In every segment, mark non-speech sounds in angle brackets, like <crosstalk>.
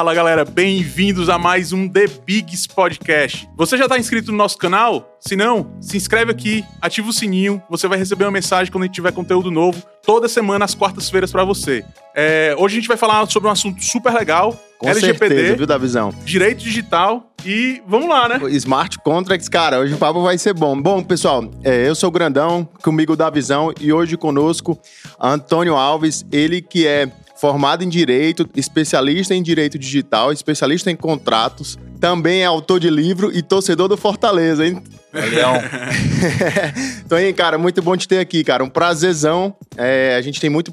Fala galera, bem-vindos a mais um The Bigs Podcast. Você já está inscrito no nosso canal? Se não, se inscreve aqui, ativa o sininho, você vai receber uma mensagem quando a gente tiver conteúdo novo, toda semana às quartas-feiras para você. É, hoje a gente vai falar sobre um assunto super legal, Com LGPD, certeza, viu, da visão? direito digital e vamos lá, né? Smart Contracts, cara, hoje o papo vai ser bom. Bom, pessoal, é, eu sou o Grandão, comigo da Visão, e hoje conosco Antônio Alves, ele que é formado em Direito, especialista em Direito Digital, especialista em contratos, também é autor de livro e torcedor do Fortaleza, hein? Leão. <laughs> então, aí, cara, muito bom te ter aqui, cara. Um prazerzão. É, a gente tem muito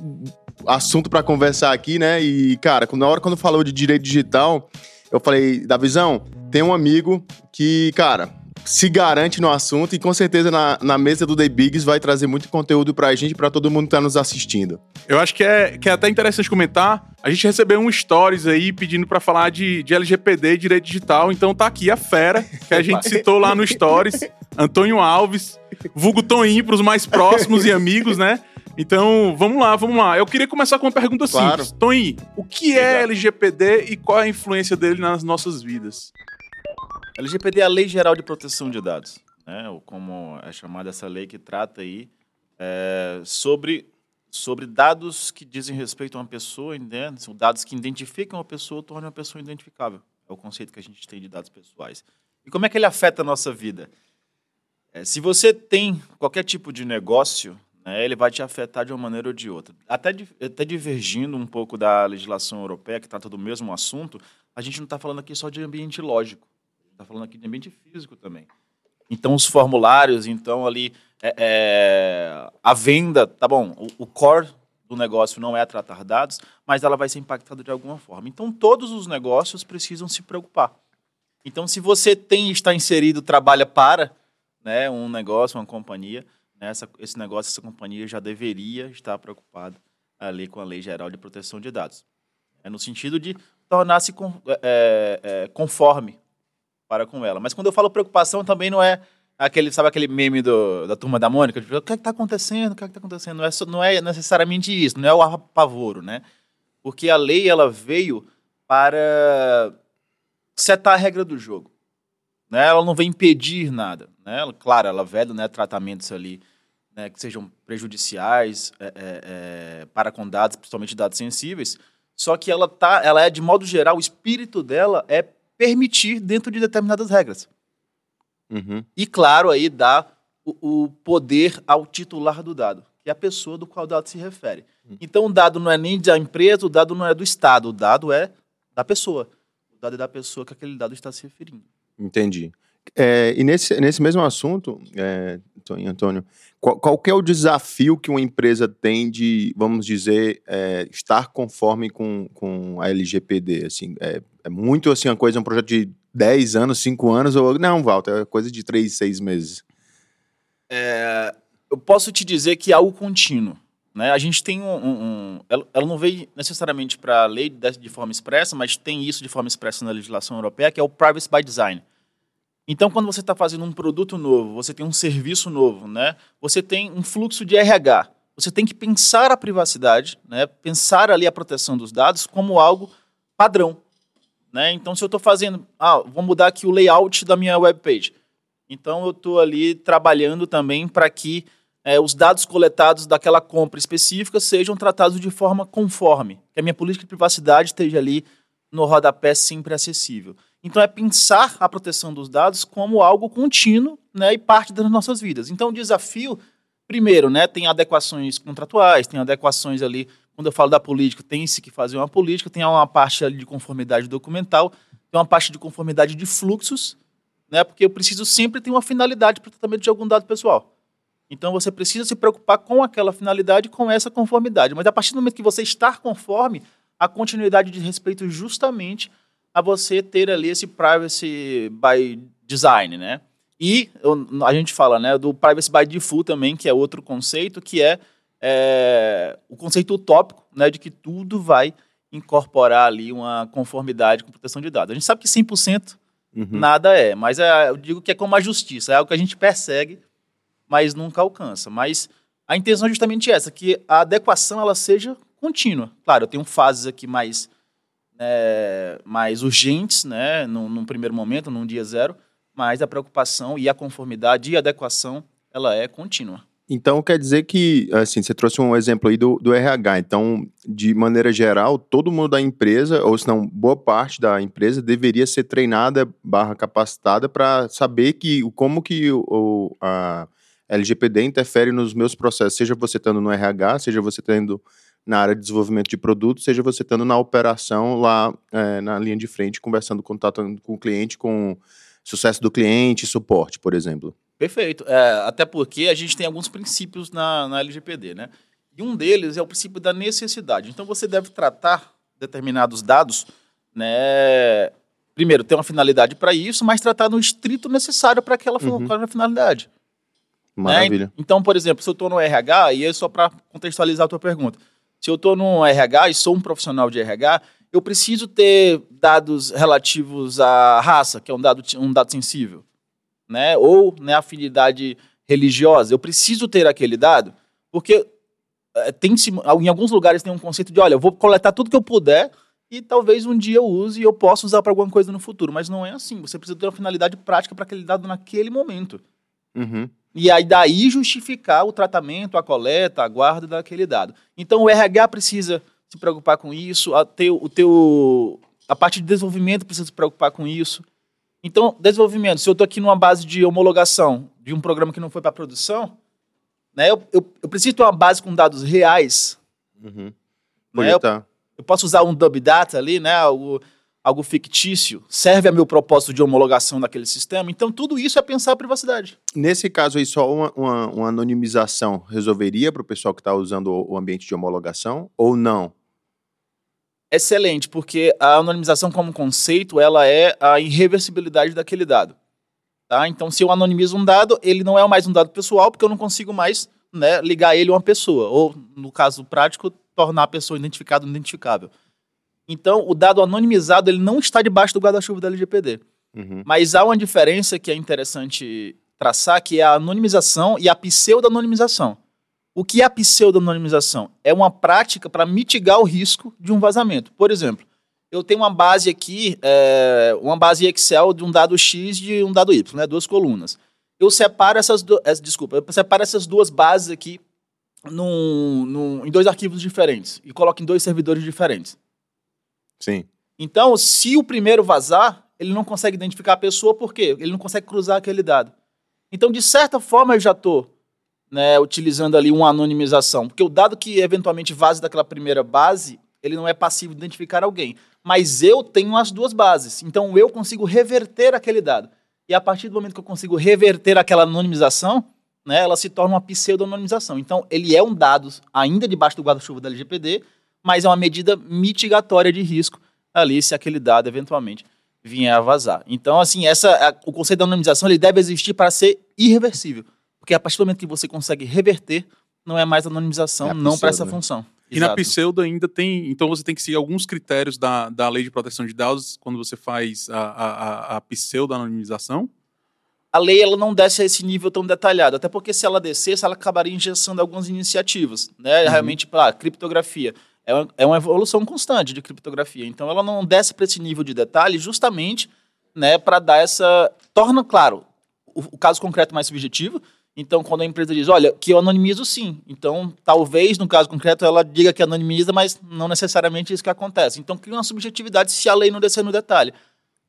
assunto para conversar aqui, né? E, cara, na hora quando falou de direito digital, eu falei, da visão, tem um amigo que, cara, se garante no assunto e com certeza na, na mesa do The Bigs vai trazer muito conteúdo pra gente e pra todo mundo que tá nos assistindo. Eu acho que é, que é até interessante comentar. A gente recebeu um stories aí pedindo pra falar de, de LGPD e direito digital, então tá aqui a fera, que a gente <laughs> citou lá no stories, Antônio Alves, vulgo Toninho pros mais próximos e amigos, né? Então, vamos lá, vamos lá. Eu queria começar com uma pergunta Claro. simples. Toninho, o que é LGPD e qual é a influência dele nas nossas vidas? LGPD é a Lei Geral de Proteção de Dados, né? Ou como é chamada essa lei que trata aí é, sobre, sobre dados que dizem respeito a uma pessoa, né? São dados que identificam uma pessoa, tornam uma pessoa identificável. É o conceito que a gente tem de dados pessoais. E como é que ele afeta a nossa vida? É, se você tem qualquer tipo de negócio, né, ele vai te afetar de uma maneira ou de outra. Até, até divergindo um pouco da legislação europeia, que trata do mesmo assunto, a gente não está falando aqui só de ambiente lógico, está falando aqui de ambiente físico também. Então, os formulários, então, ali, é, é, a venda, tá bom, o, o core do negócio não é tratar dados, mas ela vai ser impactada de alguma forma. Então, todos os negócios precisam se preocupar. Então, se você tem está inserido, trabalha para né, um negócio, uma companhia, né, essa- esse negócio, essa companhia já deveria estar preocupada ali com a Lei Geral de Proteção de Dados. É no sentido de tornar-se con- é, é, conforme para com ela. Mas quando eu falo preocupação, também não é aquele, sabe aquele meme do, da turma da Mônica? Tipo, o que está acontecendo? O que está acontecendo? Não é, não é necessariamente isso, não é o apavoro, né? Porque a lei ela veio para setar a regra do jogo. Né? Ela não vem impedir nada. Né? Claro, ela veda né, tratamentos ali né, que sejam prejudiciais é, é, é, para com dados, principalmente dados sensíveis. Só que ela tá, ela é de modo geral, o espírito dela é permitir dentro de determinadas regras. Uhum. E claro, aí dá o, o poder ao titular do dado, que é a pessoa do qual o dado se refere. Então o dado não é nem da empresa, o dado não é do Estado, o dado é da pessoa. O dado é da pessoa que aquele dado está se referindo. Entendi. É, e nesse, nesse mesmo assunto, é, Antônio, Antônio, qual, qual é o desafio que uma empresa tem de, vamos dizer, é, estar conforme com, com a LGPD? Assim, é, é muito assim, uma coisa, um projeto de 10 anos, 5 anos, ou não, Walter, é coisa de 3, 6 meses. eu posso te dizer que é algo contínuo. Né? A gente tem um. um- um- ela, ela não veio necessariamente para a lei de, de forma expressa, mas tem isso de forma expressa na legislação europeia, que é o Privacy by Design. Então, quando você está fazendo um produto novo, você tem um serviço novo, né? você tem um fluxo de RH. Você tem que pensar a privacidade, né? pensar ali a proteção dos dados como algo padrão. Né? Então, se eu estou fazendo. Ah, vou mudar aqui o layout da minha webpage. Então, eu estou ali trabalhando também para que eh, os dados coletados daquela compra específica sejam tratados de forma conforme, que a minha política de privacidade esteja ali no rodapé sempre acessível. Então, é pensar a proteção dos dados como algo contínuo né, e parte das nossas vidas. Então, o desafio, primeiro, né, tem adequações contratuais, tem adequações ali, quando eu falo da política, tem-se que fazer uma política, tem uma parte ali de conformidade documental, tem uma parte de conformidade de fluxos, né? Porque eu preciso sempre ter uma finalidade para o tratamento de algum dado pessoal. Então você precisa se preocupar com aquela finalidade, com essa conformidade. Mas a partir do momento que você estar conforme, a continuidade de respeito justamente a você ter ali esse privacy by design, né? E a gente fala, né, do privacy by default também, que é outro conceito, que é, é, o conceito utópico, né, de que tudo vai incorporar ali uma conformidade com proteção de dados. A gente sabe que 100% Uhum. nada é, mas é, eu digo que é como a justiça, é algo que a gente persegue, mas nunca alcança. Mas a intenção é justamente essa, que a adequação ela seja contínua. Claro, eu tenho fases aqui mais é, mais urgentes, né, num, num primeiro momento, num dia zero, mas a preocupação e a conformidade e adequação, ela é contínua. Então, quer dizer que, assim, você trouxe um exemplo aí do, do RH. Então, de maneira geral, todo mundo da empresa, ou se não, boa parte da empresa, deveria ser treinada barra capacitada para saber que, como que o, a LGPD interfere nos meus processos, seja você estando no RH, seja você estando na área de desenvolvimento de produto, seja você estando na operação lá é, na linha de frente, conversando, contato com o cliente, com sucesso do cliente, suporte, por exemplo. Perfeito. É, até porque a gente tem alguns princípios na, na LGPD, né? E um deles é o princípio da necessidade. Então você deve tratar determinados dados, né? Primeiro, ter uma finalidade para isso, mas tratar no estrito necessário para aquela uhum. finalidade. Maravilha. Né? Então, por exemplo, se eu estou no RH, e é só para contextualizar a tua pergunta. Se eu estou no RH e sou um profissional de RH, eu preciso ter dados relativos à raça, que é um dado, um dado sensível né, ou né, afinidade religiosa, eu preciso ter aquele dado, porque é, tem em alguns lugares tem um conceito de, olha, eu vou coletar tudo que eu puder e talvez um dia eu use e eu possa usar para alguma coisa no futuro, mas não é assim. Você precisa ter uma finalidade prática para aquele dado naquele momento. Uhum. E aí daí justificar o tratamento, a coleta, a guarda daquele dado. Então o RH precisa se preocupar com isso, a, teu, o teu, a parte de desenvolvimento precisa se preocupar com isso. Então, desenvolvimento, se eu estou aqui numa base de homologação de um programa que não foi para produção, né, eu, eu, eu, preciso ter uma base com dados reais. Uhum. Né, eu, eu, posso usar um dub data ali, né, algo, algo fictício, serve a meu propósito de homologação daquele sistema. Então, tudo isso é pensar a privacidade. Nesse caso aí, só uma, uma, uma anonimização resolveria para o pessoal que está usando o ambiente de homologação ou não? excelente, porque a anonimização como conceito, ela é a irreversibilidade daquele dado. Tá? Então, se eu anonimizo um dado, ele não é mais um dado pessoal, porque eu não consigo mais né, ligar ele a uma pessoa, ou, no caso prático, tornar a pessoa identificada ou identificável. Então, o dado anonimizado ele não está debaixo do guarda-chuva da LGPD. Uhum. Mas há uma diferença que é interessante traçar, que é a anonimização e a pseudo-anonimização. O que é a pseudonimização? É uma prática para mitigar o risco de um vazamento. Por exemplo, eu tenho uma base aqui, é, uma base Excel de um dado X e de um dado Y, né, duas colunas. Eu separo essas, duas, desculpa, eu separo essas duas bases aqui num, num, em dois arquivos diferentes e coloco em dois servidores diferentes. Sim. Então, se o primeiro vazar, ele não consegue identificar a pessoa, por quê? Ele não consegue cruzar aquele dado. Então, de certa forma, eu já estou né, utilizando ali uma anonimização. Porque o dado que eventualmente vaze daquela primeira base, ele não é passivo de identificar alguém. Mas eu tenho as duas bases. Então eu consigo reverter aquele dado. E a partir do momento que eu consigo reverter aquela anonimização, né, ela se torna uma pseudo-anonimização. Então ele é um dado ainda debaixo do guarda-chuva da LGPD, mas é uma medida mitigatória de risco ali se aquele dado eventualmente vier a vazar. Então, assim, essa, a, o conceito da anonimização ele deve existir para ser irreversível. Porque a partir do momento que você consegue reverter, não é mais anonimização, é não para essa né? função. E Exato. na pseudo ainda tem. Então você tem que seguir alguns critérios da, da lei de proteção de dados quando você faz a, a, a pseudo-anonimização? A lei ela não desce a esse nível tão detalhado, até porque se ela descesse, ela acabaria injeçando algumas iniciativas. Né? Uhum. Realmente, para criptografia. É uma, é uma evolução constante de criptografia. Então ela não desce para esse nível de detalhe justamente né, para dar essa. Torna claro o, o caso concreto mais subjetivo, então, quando a empresa diz, olha, que eu anonimizo sim. Então, talvez, no caso concreto, ela diga que anonimiza, mas não necessariamente isso que acontece. Então, cria uma subjetividade se a lei não descer no detalhe.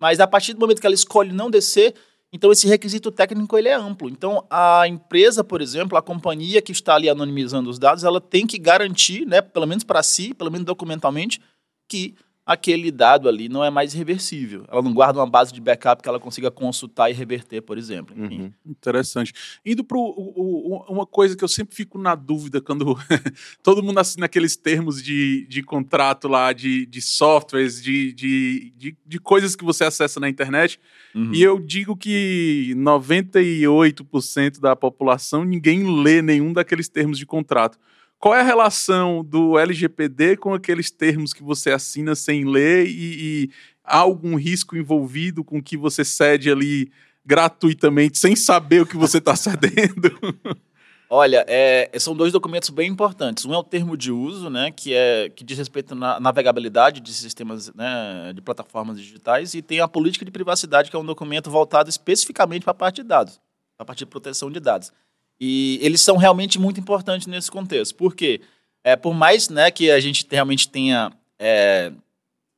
Mas a partir do momento que ela escolhe não descer, então esse requisito técnico ele é amplo. Então, a empresa, por exemplo, a companhia que está ali anonimizando os dados, ela tem que garantir, né, pelo menos para si, pelo menos documentalmente, que aquele dado ali não é mais reversível. Ela não guarda uma base de backup que ela consiga consultar e reverter, por exemplo. Uhum. Interessante. Indo para uma coisa que eu sempre fico na dúvida quando <laughs> todo mundo assina aqueles termos de, de contrato lá, de, de softwares, de, de, de, de coisas que você acessa na internet. Uhum. E eu digo que 98% da população ninguém lê nenhum daqueles termos de contrato. Qual é a relação do LGPD com aqueles termos que você assina sem ler e, e há algum risco envolvido com que você cede ali gratuitamente sem saber o que você está <laughs> cedendo? Olha, é, são dois documentos bem importantes. Um é o termo de uso, né, que, é, que diz respeito à navegabilidade de sistemas né, de plataformas digitais, e tem a política de privacidade, que é um documento voltado especificamente para a parte de dados, para a parte de proteção de dados. E eles são realmente muito importantes nesse contexto. Por quê? É, por mais né, que a gente realmente tenha é,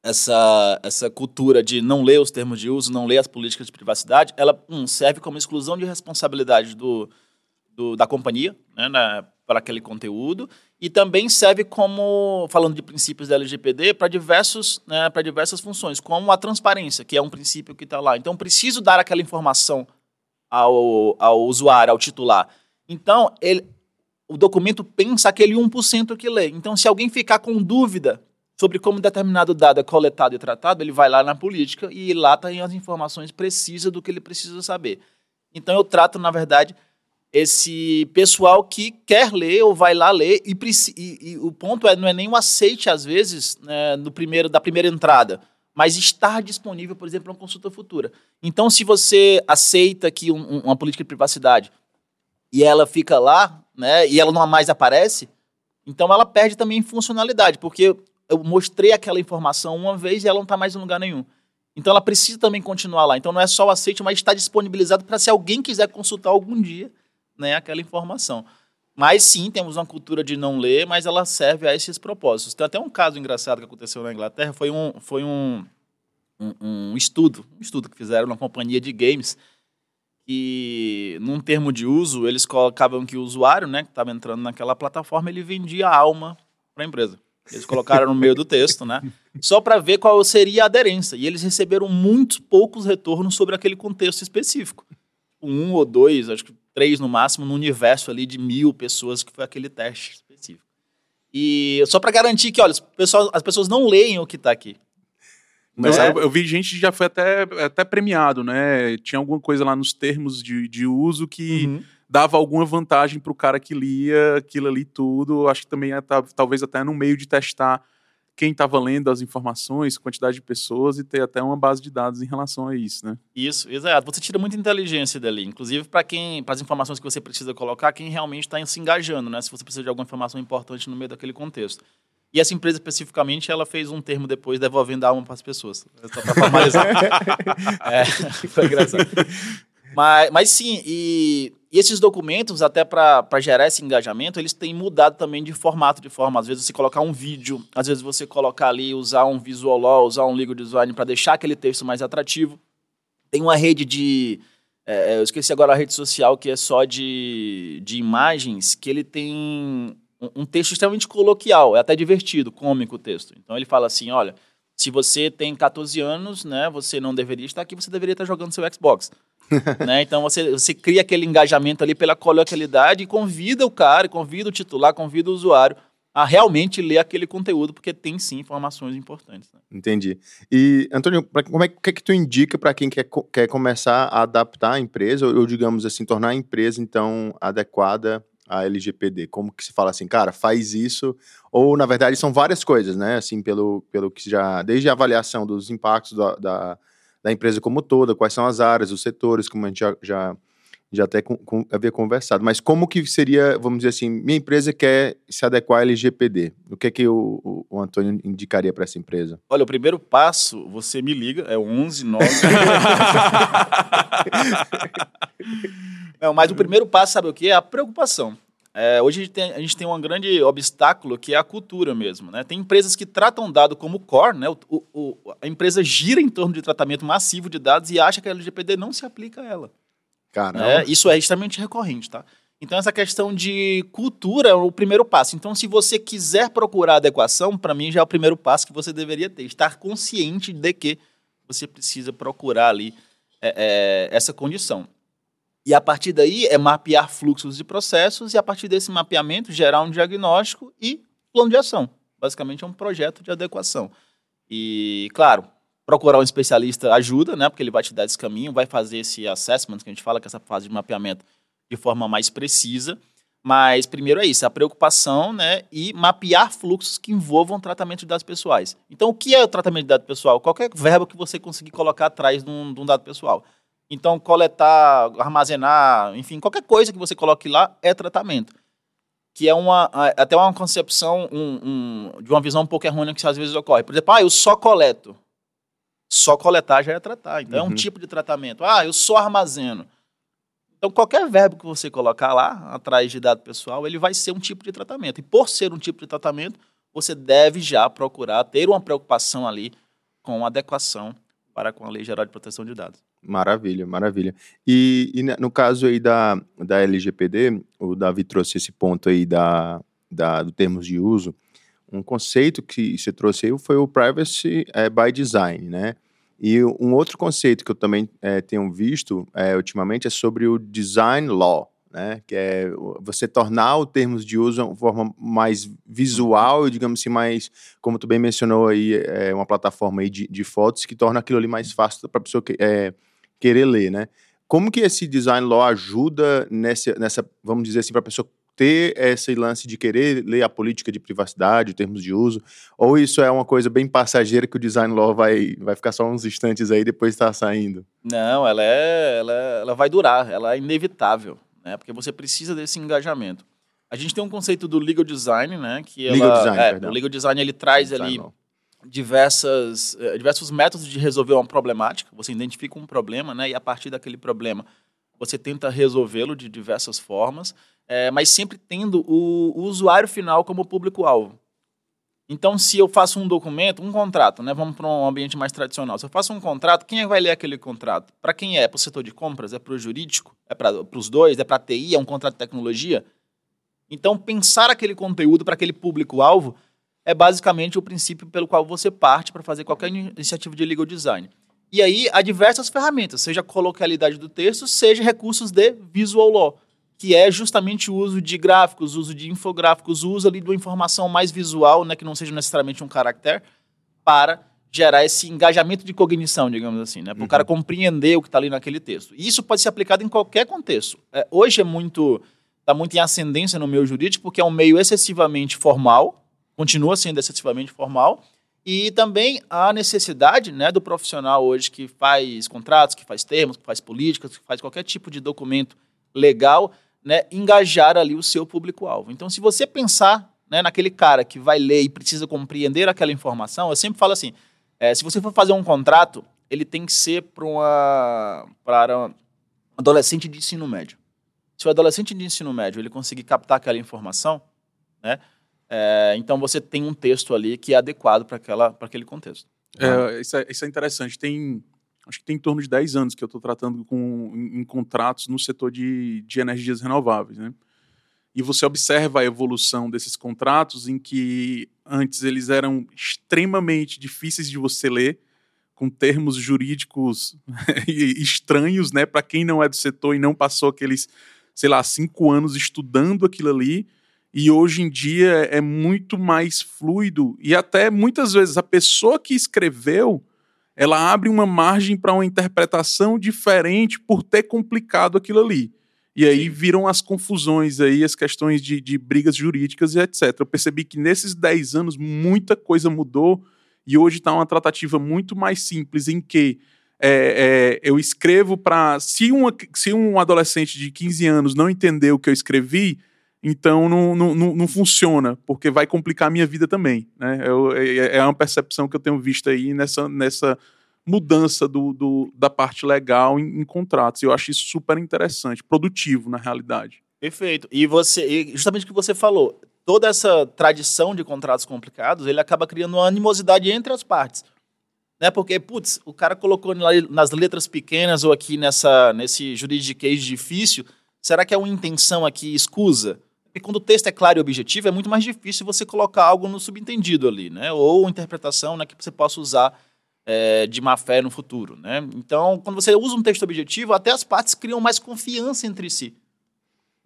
essa, essa cultura de não ler os termos de uso, não ler as políticas de privacidade, ela um, serve como exclusão de responsabilidade do do, da companhia né, para aquele conteúdo e também serve como, falando de princípios da LGPD, para né, para diversas funções, como a transparência, que é um princípio que está lá. Então, preciso dar aquela informação ao, ao usuário, ao titular. Então, ele, o documento pensa aquele 1% que lê. Então, se alguém ficar com dúvida sobre como determinado dado é coletado e tratado, ele vai lá na política e lá tem as informações precisas do que ele precisa saber. Então, eu trato, na verdade, esse pessoal que quer ler ou vai lá ler e, e, e o ponto é não é nem o aceite às vezes né, primeiro da primeira entrada mas estar disponível por exemplo uma consulta futura então se você aceita que um, uma política de privacidade e ela fica lá né e ela não mais aparece então ela perde também funcionalidade porque eu mostrei aquela informação uma vez e ela não está mais em lugar nenhum então ela precisa também continuar lá então não é só o aceite mas está disponibilizado para se alguém quiser consultar algum dia né, aquela informação. Mas sim, temos uma cultura de não ler, mas ela serve a esses propósitos. Tem até um caso engraçado que aconteceu na Inglaterra, foi um, foi um, um, um estudo, um estudo que fizeram numa companhia de games, que num termo de uso, eles colocavam que o usuário, né, que estava entrando naquela plataforma, ele vendia alma para a empresa. Eles colocaram no meio do texto, né? Só para ver qual seria a aderência. E eles receberam muito poucos retornos sobre aquele contexto específico. Um ou dois, acho que três no máximo, no universo ali de mil pessoas, que foi aquele teste específico. E só para garantir que, olha, as pessoas não leem o que está aqui. Mas é. eu, eu, vi gente que já foi até, até premiado, né? Tinha alguma coisa lá nos termos de, de uso que uhum. dava alguma vantagem para o cara que lia aquilo ali tudo. Acho que também é, talvez até no meio de testar quem estava lendo as informações, quantidade de pessoas e ter até uma base de dados em relação a isso, né? Isso, exato. Você tira muita inteligência dali, inclusive para quem, para as informações que você precisa colocar, quem realmente está se engajando, né? Se você precisa de alguma informação importante no meio daquele contexto. E essa empresa especificamente, ela fez um termo depois devolvendo a alma para as pessoas. Só para formalizar. <laughs> é, foi engraçado. Mas, mas sim, e, e esses documentos, até para gerar esse engajamento, eles têm mudado também de formato, de forma. Às vezes você colocar um vídeo, às vezes você colocar ali, usar um visual law, usar um legal design para deixar aquele texto mais atrativo. Tem uma rede de. É, eu esqueci agora a rede social que é só de, de imagens, que ele tem um, um texto extremamente coloquial, é até divertido, cômico o texto. Então ele fala assim: olha, se você tem 14 anos, né, você não deveria estar aqui, você deveria estar jogando seu Xbox. <laughs> né? Então você, você cria aquele engajamento ali pela coloquialidade e convida o cara, convida o titular, convida o usuário a realmente ler aquele conteúdo, porque tem sim informações importantes. Né? Entendi. E, Antônio, pra, como é que, é que tu indica para quem quer, quer começar a adaptar a empresa, ou, ou, digamos assim, tornar a empresa, então, adequada à LGPD? Como que se fala assim, cara, faz isso, ou, na verdade, são várias coisas, né? Assim, pelo, pelo que já, desde a avaliação dos impactos da, da da empresa como toda, quais são as áreas, os setores, como a gente já, já, já até com, com, havia conversado. Mas como que seria, vamos dizer assim, minha empresa quer se adequar ao LGPD? O que é que o, o, o Antônio indicaria para essa empresa? Olha, o primeiro passo, você me liga, é 11 9. <laughs> <laughs> Não, mas o primeiro passo, sabe o que? É a preocupação. É, hoje a gente, tem, a gente, tem, um grande obstáculo que é a cultura mesmo. Né? Tem empresas que tratam dado como core, né? O, o, a empresa gira em torno de tratamento massivo de dados e acha que a LGPD não se aplica a ela. Caramba. É, isso é extremamente recorrente, tá? Então, essa questão de cultura é o primeiro passo. Então, se você quiser procurar adequação, para mim já é o primeiro passo que você deveria ter. Estar consciente de que você precisa procurar ali é, é, essa condição. E a partir daí é mapear fluxos de processos e a partir desse mapeamento gerar um diagnóstico e plano de ação. Basicamente é um projeto de adequação. E, claro, procurar um especialista ajuda, né? Porque ele vai te dar esse caminho, vai fazer esse assessment, que a gente fala que é essa fase de mapeamento, de forma mais precisa. Mas primeiro é isso, a preocupação, né? E mapear fluxos que envolvam tratamento de dados pessoais. Então, o que é o tratamento de dado pessoal? Qualquer verbo que você conseguir colocar atrás de um, de um dado pessoal Então, coletar, armazenar, enfim, qualquer coisa que você coloque lá é tratamento. Que é uma, até uma concepção um, um, de uma visão um pouco errônea que às vezes ocorre. Por exemplo, ah, eu só coleto. Só coletar já é tratar. Então, uhum. é um uhum. tipo de tratamento. Ah, eu só armazeno. Então, qualquer verbo que você colocar lá, atrás de dado pessoal, ele vai ser um tipo de tratamento. E por ser um tipo de tratamento, você deve já procurar ter uma preocupação ali com adequação para com a Lei Geral de Proteção de Dados. Maravilha, maravilha. E, e, no caso aí da, da LGPD, o Davi trouxe esse ponto aí da, da, do termos de uso. Um conceito que você trouxe aí foi o Privacy é, by Design, né? E um outro conceito que eu também é, tenho visto é, ultimamente é sobre o Design Law, né? Que é você tornar o termos de uso uma forma mais visual digamos assim, mais, como tu bem mencionou aí, é uma plataforma aí de, de fotos que torna aquilo ali mais fácil para a pessoa que, é, querer ler, né? Como que esse design law ajuda nessa, nessa vamos dizer assim, para a pessoa ter esse lance de querer ler a política de privacidade, termos de uso, ou isso é uma coisa bem passageira que o design law vai, vai ficar só uns instantes aí depois está saindo? Não, ela, é, ela, ela vai durar, ela é inevitável, né? Porque você precisa desse engajamento. A gente tem um conceito do legal design, né? Que ela, legal design, é, o legal design ele traz ali diversas, eh, diversos métodos de resolver uma problemática. Você identifica um problema, né? E a partir daquele problema você tenta resolvê-lo de diversas formas, é, mas sempre tendo o, o usuário final como público-alvo. Então, se eu faço um documento, um contrato, né? Vamos para um ambiente mais tradicional. Se eu faço um contrato, quem é vai ler aquele contrato? Para quem é? Para o setor de compras? É para o jurídico? É para os dois? É para a TI? É um contrato de tecnologia? Então, pensar aquele conteúdo para aquele público-alvo é basicamente o princípio pelo qual você parte para fazer qualquer iniciativa de legal design. E aí há diversas ferramentas, seja a coloquialidade do texto, seja recursos de visual law, que é justamente o uso de gráficos, o uso de infográficos, o uso ali de uma informação mais visual, né, que não seja necessariamente um caractere, para gerar esse engajamento de cognição, digamos assim, né, para o uhum. cara compreender o que está ali naquele texto. E isso pode ser aplicado em qualquer contexto. É, hoje é muito está muito em ascendência no meio jurídico porque é um meio excessivamente formal, continua sendo excessivamente formal, e também a necessidade né, do profissional hoje que faz contratos, que faz termos, que faz políticas, que faz qualquer tipo de documento legal, né, engajar ali o seu público-alvo. Então, se você pensar né, naquele cara que vai ler e precisa compreender aquela informação, eu sempre falo assim: é, se você for fazer um contrato, ele tem que ser para uma para um adolescente de ensino médio. Se o adolescente de ensino médio ele conseguir captar aquela informação, né, é, então você tem um texto ali que é adequado para aquele contexto. É, isso, é, isso é interessante. Tem acho que tem em torno de 10 anos que eu estou tratando com, em, em, contratos no setor de, de energias renováveis, né? E você observa a evolução desses contratos em que antes eles eram extremamente difíceis de você ler, com termos jurídicos <laughs> estranhos, né? Para quem não é do setor e não passou aqueles, sei lá, cinco anos estudando aquilo ali e hoje em dia é muito mais fluido e até muitas vezes a pessoa que escreveu ela abre uma margem para uma interpretação diferente por ter complicado aquilo ali. E aí Sim. viram as confusões aí, as questões de, de brigas jurídicas e etc. Eu percebi que nesses 10 anos muita coisa mudou e hoje está uma tratativa muito mais simples em que é, é, eu escrevo para. Se, se um adolescente de 15 anos não entender o que eu escrevi, então não, não, não, funciona, porque vai complicar a minha vida também. Né? Eu, é, é uma percepção que eu tenho visto aí nessa, nessa mudança do, do da parte legal em, em contratos. Eu acho isso super interessante, produtivo na realidade. Perfeito. E você, justamente o que você falou, toda essa tradição de contratos complicados, ele acaba criando uma animosidade entre as partes. Né? Porque, putz, o cara colocou nas letras pequenas ou aqui nessa, nesse juridiquês difícil, será que é uma intenção aqui escusa? Porque quando o texto é claro e objetivo, é muito mais difícil você colocar algo no subentendido ali, né? Ou interpretação né, que você possa usar é, de má fé no futuro, né? Então, quando você usa um texto objetivo, até as partes criam mais confiança entre si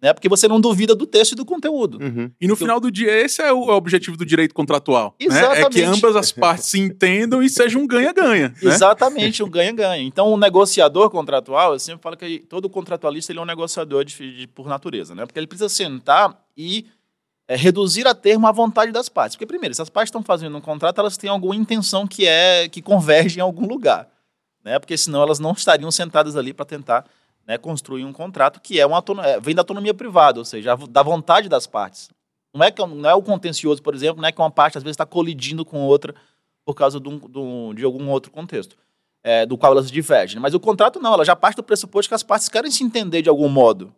né? Porque você não duvida do texto e do conteúdo. Uhum. E no final do dia, esse é o objetivo do direito contratual. Exatamente. Né? É que ambas as partes se entendam e seja um ganha-ganha. Né? Exatamente, um ganha-ganha. Então, o negociador contratual, eu sempre falo que todo contratualista ele é um negociador de, de, por natureza, né? Porque ele precisa sentar e é, reduzir a termo a vontade das partes. Porque, primeiro, se as partes estão fazendo um contrato, elas têm alguma intenção que é que converge em algum lugar. né? Porque senão elas não estariam sentadas ali para tentar né, construir um contrato que é uma é, vem da autonomia privada, ou seja, da vontade das partes. Não é, que, não é o contencioso, por exemplo, não é que uma parte às vezes está colidindo com outra por causa de, um, de algum outro contexto, é, do qual elas divergem. Mas o contrato não, ela já parte do pressuposto que as partes querem se entender de algum modo.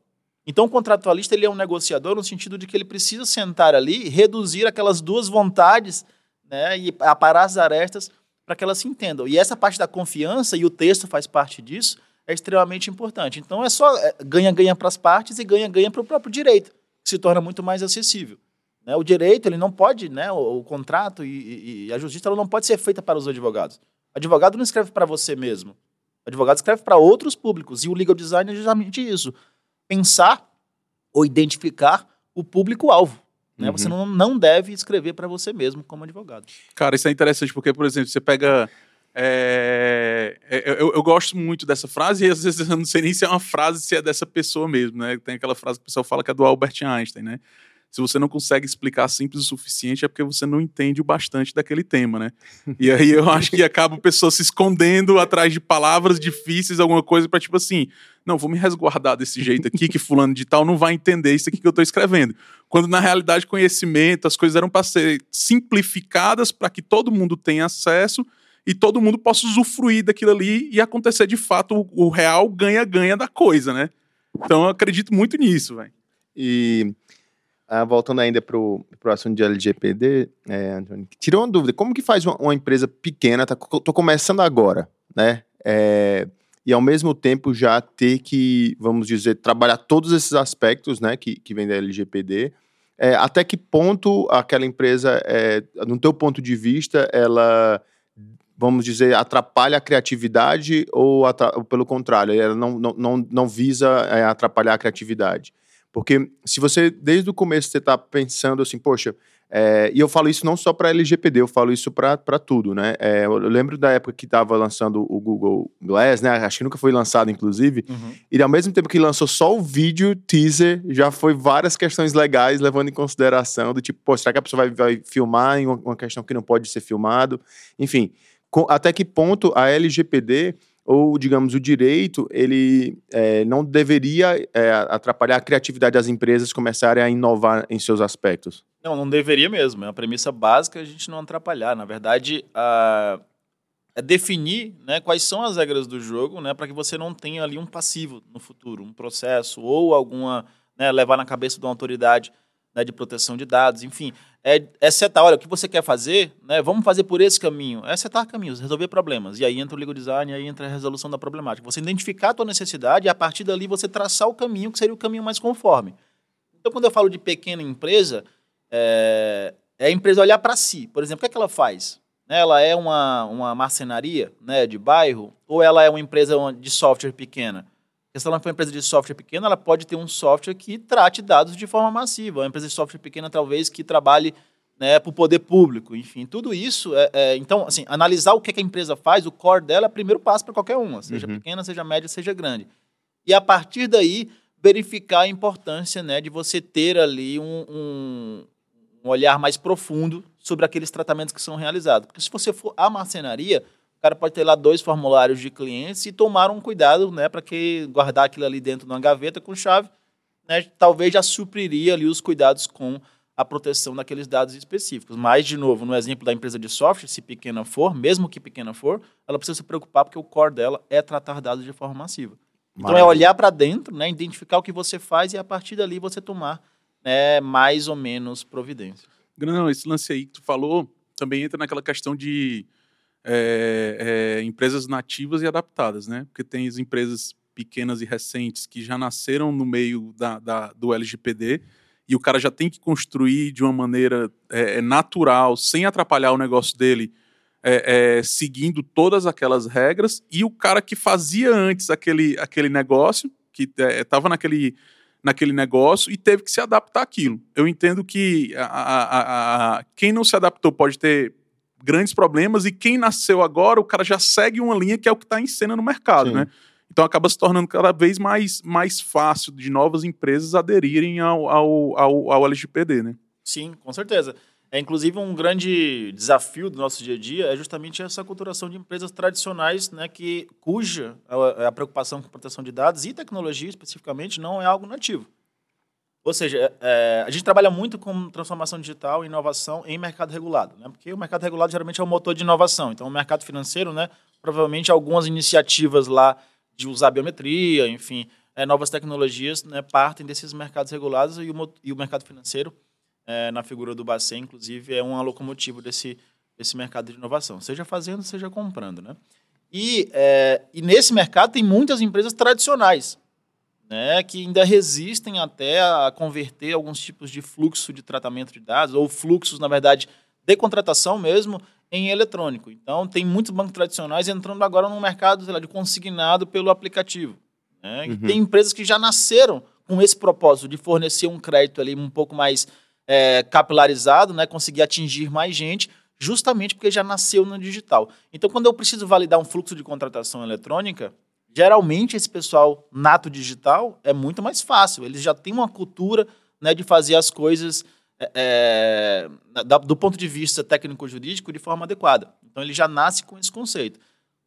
Então o contratualista ele é um negociador no sentido de que ele precisa sentar ali, reduzir aquelas duas vontades né, e aparar as arestas para que elas se entendam. E essa parte da confiança, e o texto faz parte disso, é extremamente importante. Então é só é, ganha-ganha para as partes e ganha-ganha para o próprio direito, que se torna muito mais acessível. Né? O direito, ele não pode, né, o, o contrato e, e, a justiça ela não pode ser feita para os advogados. O advogado não escreve para você mesmo. O advogado escreve para outros públicos. E o legal design é justamente isso. Pensar ou identificar o público-alvo. Né? Uhum. Você não, não deve escrever para você mesmo como advogado. Cara, isso é interessante porque, por exemplo, você pega é, é, eu, eu, gosto muito dessa frase e às vezes eu não sei nem se é uma frase, se é dessa pessoa mesmo, né? Tem aquela frase que o pessoal fala que é do Albert Einstein, né? Se você não consegue explicar simples o suficiente é porque você não entende o bastante daquele tema, né? E aí eu acho que acaba a pessoa se escondendo atrás de palavras difíceis, alguma coisa para tipo assim, não, vou me resguardar desse jeito aqui que fulano de tal não vai entender isso aqui que eu estou escrevendo. Quando na realidade conhecimento, as coisas eram para ser simplificadas para que todo mundo tenha acesso e todo mundo possa usufruir daquilo ali e acontecer de fato o, o real ganha-ganha da coisa, né? Então eu acredito muito nisso, velho. E ah, voltando ainda para o assunto de LGPD, é, tirou uma dúvida, como que faz uma, uma empresa pequena, tá, tô começando agora, né? É, e ao mesmo tempo já ter que, vamos dizer, trabalhar todos esses aspectos, né, que, que vem da LGPD, é, até que ponto aquela empresa, é, no teu ponto de vista, ela vamos dizer, atrapalha a criatividade ou, ou pelo contrário, ela não, não, não, não visa é, atrapalhar a criatividade? Porque se você, desde o começo, você está pensando assim, poxa, é, e eu falo isso não só para LGPD, eu falo isso para tudo, né? É, eu lembro da época que estava lançando o Google Glass, né? Acho que nunca foi lançado, inclusive. Uhum. E ao mesmo tempo que lançou só o vídeo teaser, já foi várias questões legais levando em consideração do tipo, pô, será que a pessoa vai, vai filmar em uma, uma questão que não pode ser filmado? Enfim, até que ponto a LGPD ou, digamos, o direito, ele é, não deveria é, atrapalhar a criatividade das empresas começarem a inovar em seus aspectos? Não, não deveria mesmo. É uma premissa básica a gente não atrapalhar. Na verdade, a... é definir né, quais são as regras do jogo né, para que você não tenha ali um passivo no futuro, um processo ou alguma... Né, levar na cabeça de uma autoridade né, de proteção de dados, enfim é, é setar, olha, o que você quer fazer, né? Vamos fazer por esse caminho. É setar caminhos, resolver problemas. E aí entra o legal design, aí entra a resolução da problemática. Você identificar a tua necessidade e a partir dali você traçar o caminho que seria o caminho mais conforme. Então, quando eu falo de pequena empresa, é, é a empresa olhar para si. Por exemplo, o que, é que ela faz? Né, ela é uma, uma marcenaria né, de bairro ou ela é uma empresa de software pequena? Porque se ela for uma empresa de software pequena, ela pode ter um software que trate dados de forma massiva. Uma empresa de software pequena, talvez, que trabalhe né, para o poder público. Enfim, tudo isso. É, é, então, assim, analisar o que, que, a empresa faz, o core dela é o primeiro passo para qualquer uma, seja uhum. pequena, seja média, seja grande. E a partir daí, verificar a importância né, de você ter ali um, um, um olhar mais profundo sobre aqueles tratamentos que são realizados. Porque se você for a marcenaria o cara pode ter lá dois formulários de clientes e tomar um cuidado, né, para que guardar aquilo ali dentro de uma gaveta com chave, né, talvez já supriria ali os cuidados com a proteção daqueles dados específicos. Mas, de novo, no exemplo da empresa de software, se pequena for, mesmo que pequena for, ela precisa se preocupar porque o core dela é tratar dados de forma massiva. Então, é olhar para dentro, né, identificar o que você faz e, a partir dali, você tomar né, mais ou menos providências. Não, esse lance aí que tu falou também entra naquela questão de é, é, empresas nativas e adaptadas, né? Porque tem as empresas pequenas e recentes que já nasceram no meio da, da do LGPD e o cara já tem que construir de uma maneira é, é, natural, sem atrapalhar o negócio dele, é, é, seguindo todas aquelas regras, e o cara que fazia antes aquele, aquele negócio, que estava naquele, naquele negócio e teve que se adaptar àquilo. Eu entendo que a, a, a, quem não se adaptou pode ter grandes problemas e quem nasceu agora, o cara já segue uma linha que é o que está em cena no mercado, Sim. né? Então acaba se tornando cada vez mais, mais fácil de novas empresas aderirem ao, ao, ao, ao LGPD, né? Sim, com certeza. É É, inclusive, um grande desafio do nosso dia a dia é justamente essa culturação de empresas tradicionais, né, que, cuja a, a preocupação com proteção de dados e tecnologia, especificamente, não é algo nativo. Ou seja, é, a gente trabalha muito com transformação digital e inovação em mercado regulado, né? porque o mercado regulado geralmente é o motor de inovação. Então, o mercado financeiro, né, provavelmente algumas iniciativas lá de usar biometria, enfim, é, novas tecnologias né, partem desses mercados regulados e o, e o mercado financeiro é, na figura do Bacen, inclusive, é uma locomotiva desse, desse mercado de inovação, seja fazendo, seja comprando. Né? E, é, e nesse mercado tem muitas empresas tradicionais, né, que ainda resistem até a converter alguns tipos de fluxo de tratamento de dados, ou fluxos, na verdade, de contratação mesmo, em eletrônico. Então, tem muitos bancos tradicionais entrando agora no mercado lá, de consignado pelo aplicativo. Né? Uhum. Tem empresas que já nasceram com esse propósito de fornecer um crédito ali um pouco mais é, capilarizado, né, conseguir atingir mais gente, justamente porque já nasceu no digital. Então, quando eu preciso validar um fluxo de contratação eletrônica, geralmente esse pessoal nato digital é muito mais fácil. Eles já têm uma cultura né, de fazer as coisas é, é do ponto de vista técnico-jurídico de forma adequada. Então, ele já nasce com esse conceito.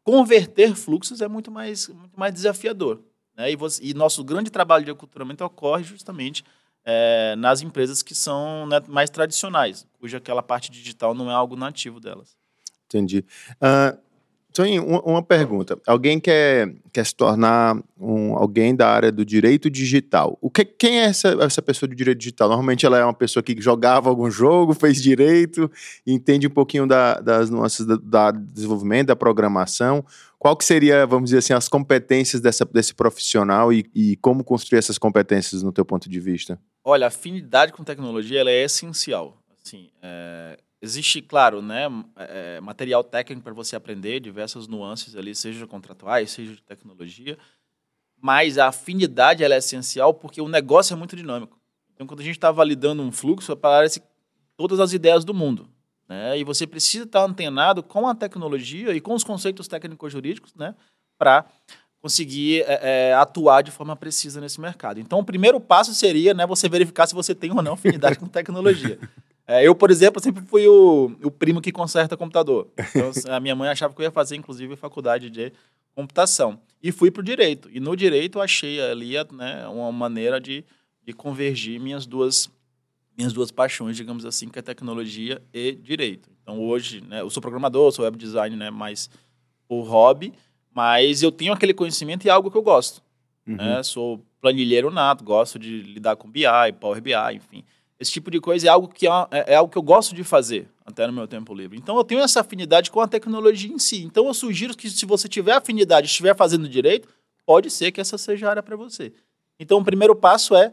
Converter fluxos é muito mais, muito mais desafiador. Né? E, você, e nosso grande trabalho de aculturamento ocorre justamente é, nas empresas que são né, mais tradicionais, cuja aquela parte digital não é algo nativo delas. Entendi. Uh, Toninho, uma pergunta. Alguém quer, quer se tornar um, alguém da área do direito digital. O que, quem é essa, essa pessoa do direito digital? Normalmente ela é uma pessoa que jogava algum jogo, <laughs> fez direito, entende um pouquinho da, das nuances do da desenvolvimento, da programação. Qual que seria, vamos dizer assim, as competências dessa, desse profissional e, e como construir essas competências no teu ponto de vista? Olha, a afinidade com tecnologia ela é essencial. Assim, é, existe, claro, né, é, material técnico para você aprender, diversas nuances ali, seja contratuais, seja de tecnologia, mas a afinidade é essencial porque o negócio é muito dinâmico. Então, quando a gente está validando um fluxo, aparece todas as ideias do mundo. Né? E você precisa estar antenado com a tecnologia e com os conceitos técnicos jurídicos né? para conseguir é, é, atuar de forma precisa nesse mercado. Então, o primeiro passo seria né, você verificar se você tem ou não afinidade com tecnologia. <laughs> É, eu, por exemplo, sempre fui o, o primo que conserta computador. Então, <laughs> a minha mãe achava que eu ia fazer, inclusive, faculdade de computação. E fui para o direito. E no direito achei ali né, uma maneira de, de convergir minhas duas minhas duas paixões, digamos assim, que é tecnologia e direito. Então hoje, né, eu sou programador, sou web design, né, mais por hobby, mas eu tenho aquele conhecimento e é algo que eu gosto. Uhum. Né? Sou planilheiro nato, gosto de lidar com BI, Power BI, enfim. Esse tipo de coisa é algo que é, é, é algo que eu gosto de fazer até no meu tempo livre. Então eu tenho essa afinidade com a tecnologia em si. Então eu sugiro que se você tiver afinidade, estiver fazendo direito, pode ser que essa seja a área para você. Então o primeiro passo é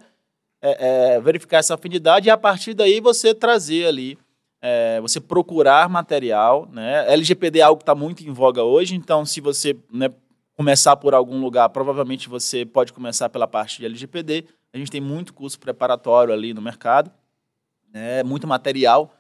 é, é, verificar essa afinidade e a partir daí você trazer ali, é, você procurar material. Né? LGPD é algo que está muito em voga hoje, então se você né, começar por algum lugar, provavelmente você pode começar pela parte de LGPD. A gente tem muito curso preparatório ali no mercado, né? muito material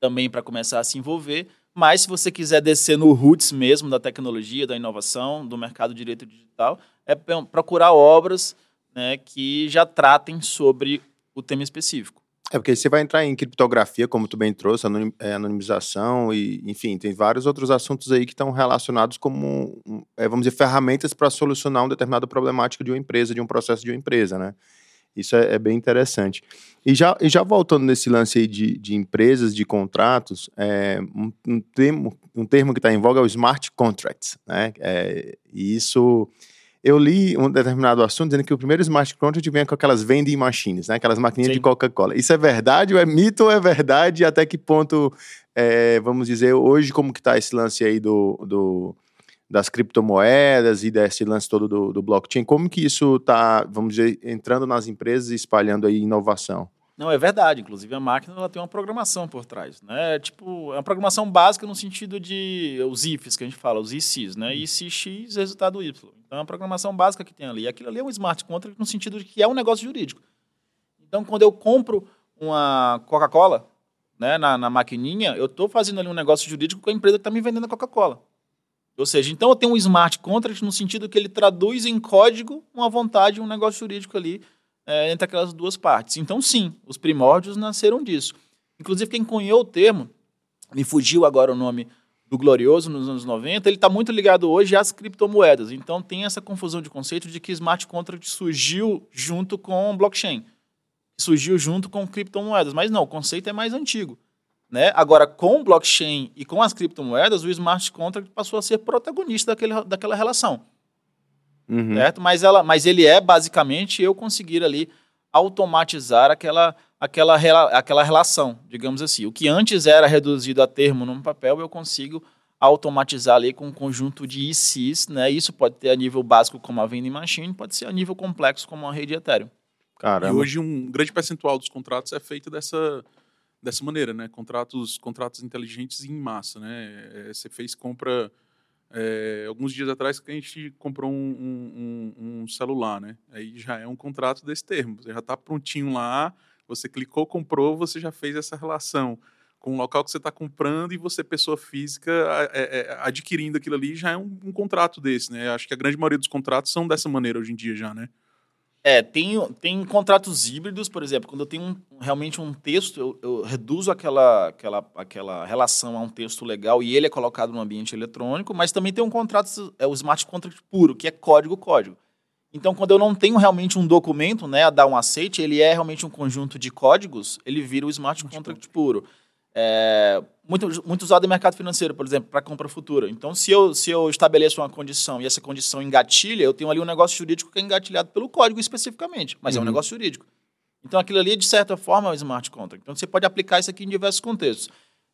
também para começar a se envolver. Mas se você quiser descer no roots mesmo da tecnologia, da inovação, do mercado de direito digital, é procurar obras né, que já tratem sobre o tema específico. É porque você vai entrar em criptografia, como tu bem trouxe, é, anonimização e, enfim, tem vários outros assuntos aí que estão relacionados como, é, vamos dizer, ferramentas para solucionar uma determinada problemática de uma empresa, de um processo de uma empresa, né? Isso é, é bem interessante. E já, e já voltando nesse lance aí de, de empresas, de contratos, é, um, um, termo, um termo que está em voga é o smart contracts, né? É, e isso eu li um determinado assunto dizendo que o primeiro smart contract vem com aquelas vending machines, né? Aquelas maquininhas Sim. de Coca-Cola. Isso é verdade ou é mito ou é verdade? Até que ponto, é, vamos dizer, hoje como que tá esse lance aí do, do das criptomoedas e desse lance todo do, do blockchain? Como que isso está, vamos dizer, entrando nas empresas e espalhando aí inovação? Não, é verdade. Inclusive, a máquina ela tem uma programação por trás. Né? Tipo, é uma programação básica no sentido de os ifs que a gente fala, os ICs, né? IC X, resultado Y. Então, é uma programação básica que tem ali. Aquilo ali é um smart contract no sentido de que é um negócio jurídico. Então, quando eu compro uma Coca-Cola né, na, na maquininha, eu estou fazendo ali um negócio jurídico com a empresa que está me vendendo a Coca-Cola. Ou seja, então eu tenho um smart contract no sentido que ele traduz em código uma vontade, um negócio jurídico ali é, entre aquelas duas partes. Então, sim, os primórdios nasceram disso. Inclusive, quem cunhou o termo, me fugiu agora o nome do Glorioso nos anos 90, ele está muito ligado hoje às criptomoedas. Então tem essa confusão de conceito de que smart contract surgiu junto com blockchain, surgiu junto com criptomoedas. Mas não, o conceito é mais antigo. Né? Agora, com blockchain e com as criptomoedas, o smart contract passou a ser protagonista daquele, daquela relação. Uhum. Certo? Mas, ela, mas ele é basicamente eu conseguir ali automatizar aquela, aquela, aquela relação, digamos assim. O que antes era reduzido a termo num papel, eu consigo automatizar ali com um conjunto de ICs, né? Isso pode ter a nível básico como a vending machine, pode ser a nível complexo como a rede Ethereum. Caramba. E hoje um grande percentual dos contratos é feito dessa, dessa maneira, né? Contratos, contratos inteligentes em massa, né? É, você fez compra é, alguns dias atrás que a gente comprou um, um, um, celular, né? Aí já é um contrato desse termo. Você já está prontinho lá, você clicou, comprou, você já fez essa relação com o local que você está comprando e você, pessoa física, é, é, adquirindo aquilo ali, já é um, um, contrato desse, né? Acho que a grande maioria dos contratos são dessa maneira hoje em dia já, né? É, tem, tem contratos híbridos, por exemplo, quando eu tenho um, realmente um texto, eu, eu, reduzo aquela, aquela, aquela relação a um texto legal e ele é colocado no ambiente eletrônico, mas também tem um contrato, é o smart contract puro, que é código-código. Então, quando eu não tenho realmente um documento né, a dar um aceite, ele é realmente um conjunto de códigos, ele vira o smart contract puro. É, muito, muito usado em mercado financeiro, por exemplo, para compra futura. Então, se eu, se eu estabeleço uma condição e essa condição engatilha, eu tenho ali um negócio jurídico que é engatilhado pelo código especificamente, mas uhum. é um uhum. negócio jurídico. Então, aquilo ali, de certa forma, é um smart contract. Então, você pode aplicar isso aqui em diversos contextos.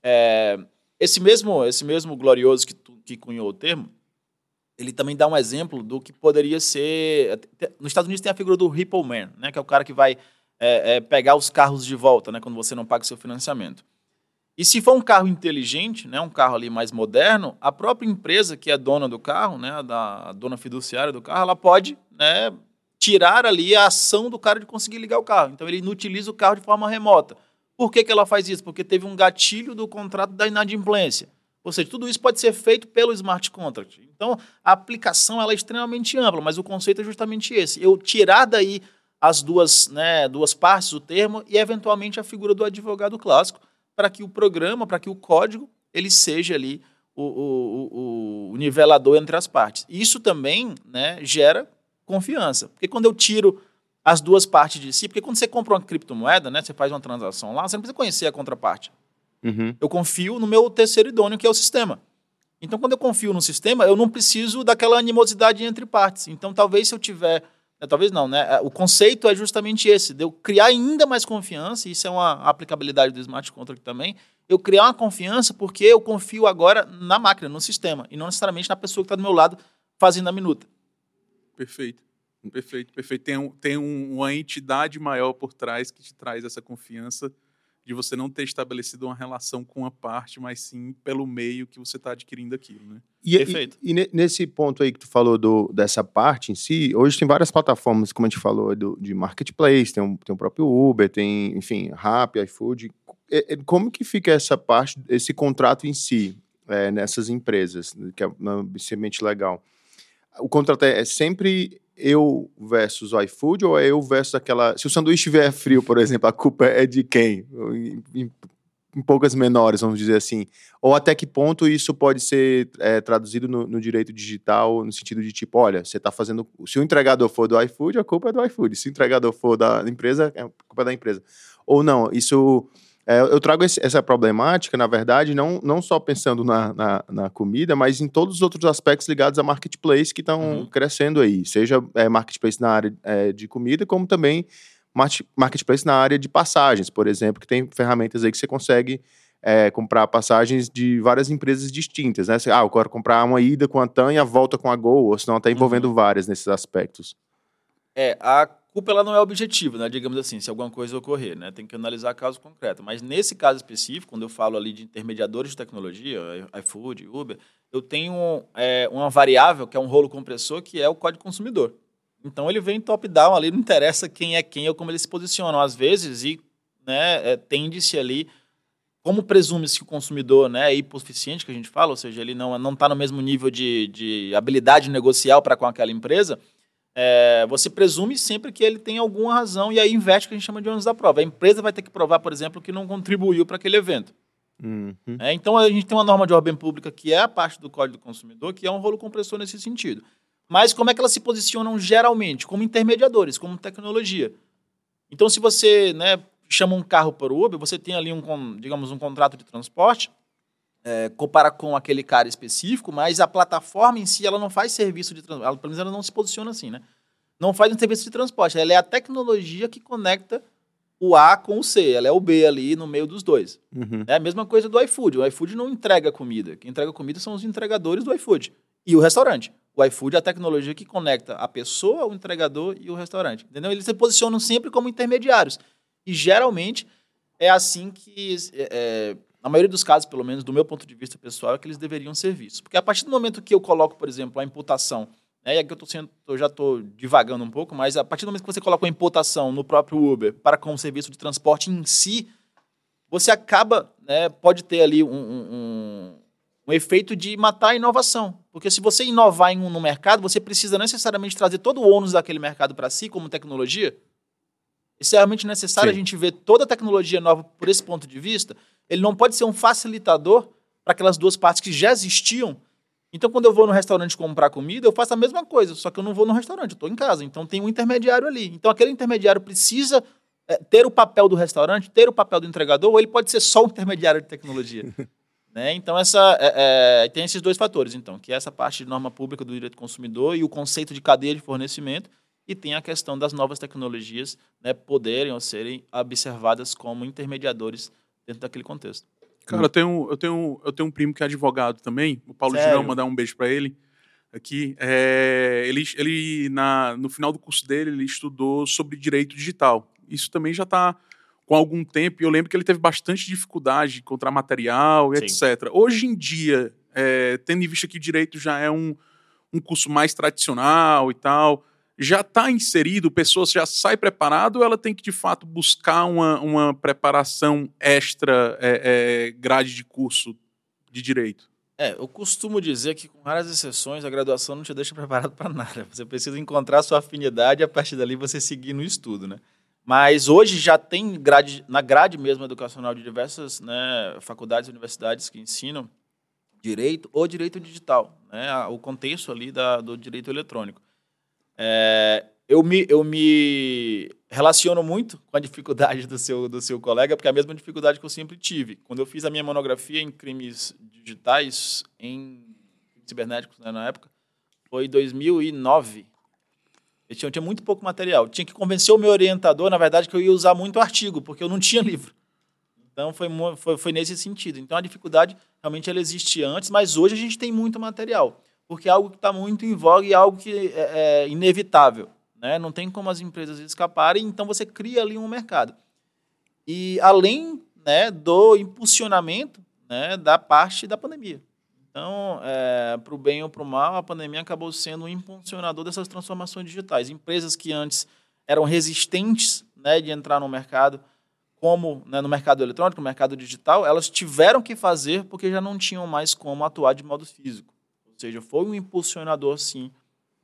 É, esse, mesmo, esse mesmo glorioso que, que cunhou o termo, ele também dá um exemplo do que poderia ser... Nos Estados Unidos tem a figura do Ripple Man, né, que é o cara que vai é, é pegar os carros de volta né, quando você não paga o seu financiamento. E se for um carro inteligente, né, um carro ali mais moderno, a própria empresa que é dona do carro, né, da dona fiduciária do carro, ela pode né, tirar ali a ação do cara de conseguir ligar o carro. Então ele inutiliza o carro de forma remota. Por que, que ela faz isso? Porque teve um gatilho do contrato da inadimplência. Ou seja, tudo isso pode ser feito pelo smart contract. Então, a aplicação ela é extremamente ampla, mas o conceito é justamente esse. Eu tirar daí as duas, né, duas partes do termo e, eventualmente, a figura do advogado clássico, para que o programa, para que o código, ele seja ali o, o, o, nivelador entre as partes. Isso também né, gera confiança. Porque quando eu tiro as duas partes de si, porque quando você compra uma criptomoeda, né, você faz uma transação lá, você não precisa conhecer a contraparte. Uhum. Eu confio no meu terceiro idôneo, que é o sistema. Então, quando eu confio no sistema, eu não preciso daquela animosidade entre partes. Então, talvez se eu tiver talvez não, né? É, o conceito é justamente esse, de eu criar ainda mais confiança, isso é uma aplicabilidade do smart contract também, eu criar uma confiança porque eu confio agora na máquina, no sistema, e não necessariamente na pessoa que está do meu lado fazendo a minuta. Perfeito. Perfeito, perfeito. Tem, um, tem um, uma entidade maior por trás que te traz essa confiança de você não ter estabelecido uma relação com uma parte, mas sim pelo meio que você está adquirindo aquilo, né? E, Perfeito. E, e, nesse ponto aí que tu falou do, dessa parte em si, hoje tem várias plataformas, como a gente falou, do, de marketplace, tem, um, tem o próprio Uber, tem, enfim, Rappi, iFood. É, é, como que fica essa parte, esse contrato em si, é, nessas empresas, que é extremamente legal? O contrato é, é sempre eu versus o iFood ou é eu versus aquela. Se o sanduíche vier frio, por exemplo, a culpa é de quem? Em, em poucas menores, vamos dizer assim. Ou até que ponto isso pode ser é, traduzido no, no, direito digital, no sentido de tipo, olha, você está fazendo. Se o entregador for do iFood, a culpa é do iFood. Se o entregador for da empresa, a culpa é da empresa. Ou não, isso é, eu trago esse, essa problemática, na verdade, não, não só pensando na, na, na, comida, mas em todos os outros aspectos ligados a marketplace que estão uhum. crescendo aí, seja é, marketplace na área é, de comida, como também marketplace na área de passagens, por exemplo, que tem ferramentas aí que você consegue é, comprar passagens de várias empresas distintas, né? Ah, eu quero comprar uma ida com a TAM e a volta com a Gol, ou senão está envolvendo uhum. várias nesses aspectos. É, a culpa ela não é objetiva, né? Digamos assim, se alguma coisa ocorrer, né? Tem que analisar caso concreto. Mas nesse caso específico, quando eu falo ali de intermediadores de tecnologia, iFood, Uber, eu tenho é, uma variável que é um rolo compressor que é o código consumidor. Então ele vem top-down ali, não interessa quem é quem ou como eles se posicionam. Às vezes, e né, é, tende-se ali, como presume-se que o consumidor né, é hipossuficiente, que a gente fala, ou seja, ele não está no mesmo nível de, de habilidade negocial para com aquela empresa, é, você presume sempre que ele tem alguma razão e aí investe o que a gente chama de ônus da prova. A empresa vai ter que provar, por exemplo, que não contribuiu para aquele evento. Uhum. É, então a gente tem uma norma de ordem pública que é a parte do Código do Consumidor, que é um rolo compressor nesse sentido. Mas como é que elas se posicionam geralmente? Como intermediadores, como tecnologia. Então, se você né, chama um carro para o Uber, você tem ali um, digamos, um contrato de transporte, é, compara com aquele cara específico, mas a plataforma em si ela não faz serviço de transporte. Pelo menos ela não se posiciona assim, né? Não faz um serviço de transporte. Ela é a tecnologia que conecta o A com o C. Ela é o B ali no meio dos dois. Uhum. É a mesma coisa do iFood. O iFood não entrega comida. Quem entrega comida são os entregadores do iFood. E o restaurante. O iFood é a tecnologia que conecta a pessoa, o entregador e o restaurante. Entendeu? Eles se posicionam sempre como intermediários. E geralmente é assim que, é, na maioria dos casos, pelo menos do meu ponto de vista pessoal, é que eles deveriam ser vistos. Porque a partir do momento que eu coloco, por exemplo, a imputação, né, e aqui eu, tô sendo, eu já estou divagando um pouco, mas a partir do momento que você coloca a imputação no próprio Uber para com o serviço de transporte em si, você acaba, né, pode ter ali um, um, um efeito de matar a inovação. Porque se você inovar em um, no mercado, você precisa necessariamente trazer todo o ônus daquele mercado para si, como tecnologia. Isso é realmente necessário Sim. a gente ver toda a tecnologia nova por esse ponto de vista. Ele não pode ser um facilitador para aquelas duas partes que já existiam. Então, quando eu vou no restaurante comprar comida, eu faço a mesma coisa, só que eu não vou no restaurante, eu estou em casa. Então, tem um intermediário ali. Então, aquele intermediário precisa é, ter o papel do restaurante, ter o papel do entregador, ou ele pode ser só um intermediário de tecnologia. <laughs> né? Então, essa, é, é, tem esses dois fatores, então, que é essa parte de norma pública do direito do consumidor e o conceito de cadeia de fornecimento, e tem a questão das novas tecnologias né, poderem ou serem observadas como intermediadores dentro daquele contexto. Cara, eu tenho, eu tenho, eu tenho um primo que é advogado também, o Paulo Sério? Girão, mandar um beijo para ele aqui. É, ele, ele na, no final do curso dele, ele estudou sobre direito digital. Isso também já está com algum tempo, e eu lembro que ele teve bastante dificuldade de encontrar material e etc. Hoje em dia, é, tendo em vista que direito já é um, um curso mais tradicional e tal, já está inserido, a pessoa já sai preparado ou ela tem que, de fato, buscar uma, uma preparação extra é, é, grade de curso de direito? É, eu costumo dizer que, com raras exceções, a graduação não te deixa <laughs> preparado para nada. Você precisa encontrar sua afinidade e, a partir dali, você seguir no estudo, né? Mas hoje já tem grade, na grade mesmo educacional de diversas né, faculdades e universidades que ensinam direito ou direito digital, né? O contexto ali da, do direito eletrônico. É, eu, me, eu me relaciono muito com a dificuldade do seu, do seu colega, porque é a mesma dificuldade que eu sempre tive. Quando eu fiz a minha monografia em crimes digitais, em cibernéticos né, na época, foi em 2009. Eu tinha, eu tinha muito pouco material. Tinha que convencer o meu orientador, na verdade, que eu ia usar muito artigo, porque eu não tinha <laughs> livro. Então, foi, foi, foi nesse sentido. Então, a dificuldade realmente ela existe antes, mas hoje a gente tem muito material porque é algo que está muito em voga e é algo que é, é inevitável. Né? Não tem como as empresas escaparem, então você cria ali um mercado. E além né, do impulsionamento né, da parte da pandemia. Então, é, para o bem ou para o mal, a pandemia acabou sendo um impulsionador dessas transformações digitais. Empresas que antes eram resistentes né, de entrar no mercado, como né, no mercado eletrônico, no mercado digital, elas tiveram que fazer porque já não tinham mais como atuar de modo físico. Seja, foi um impulsionador, sim,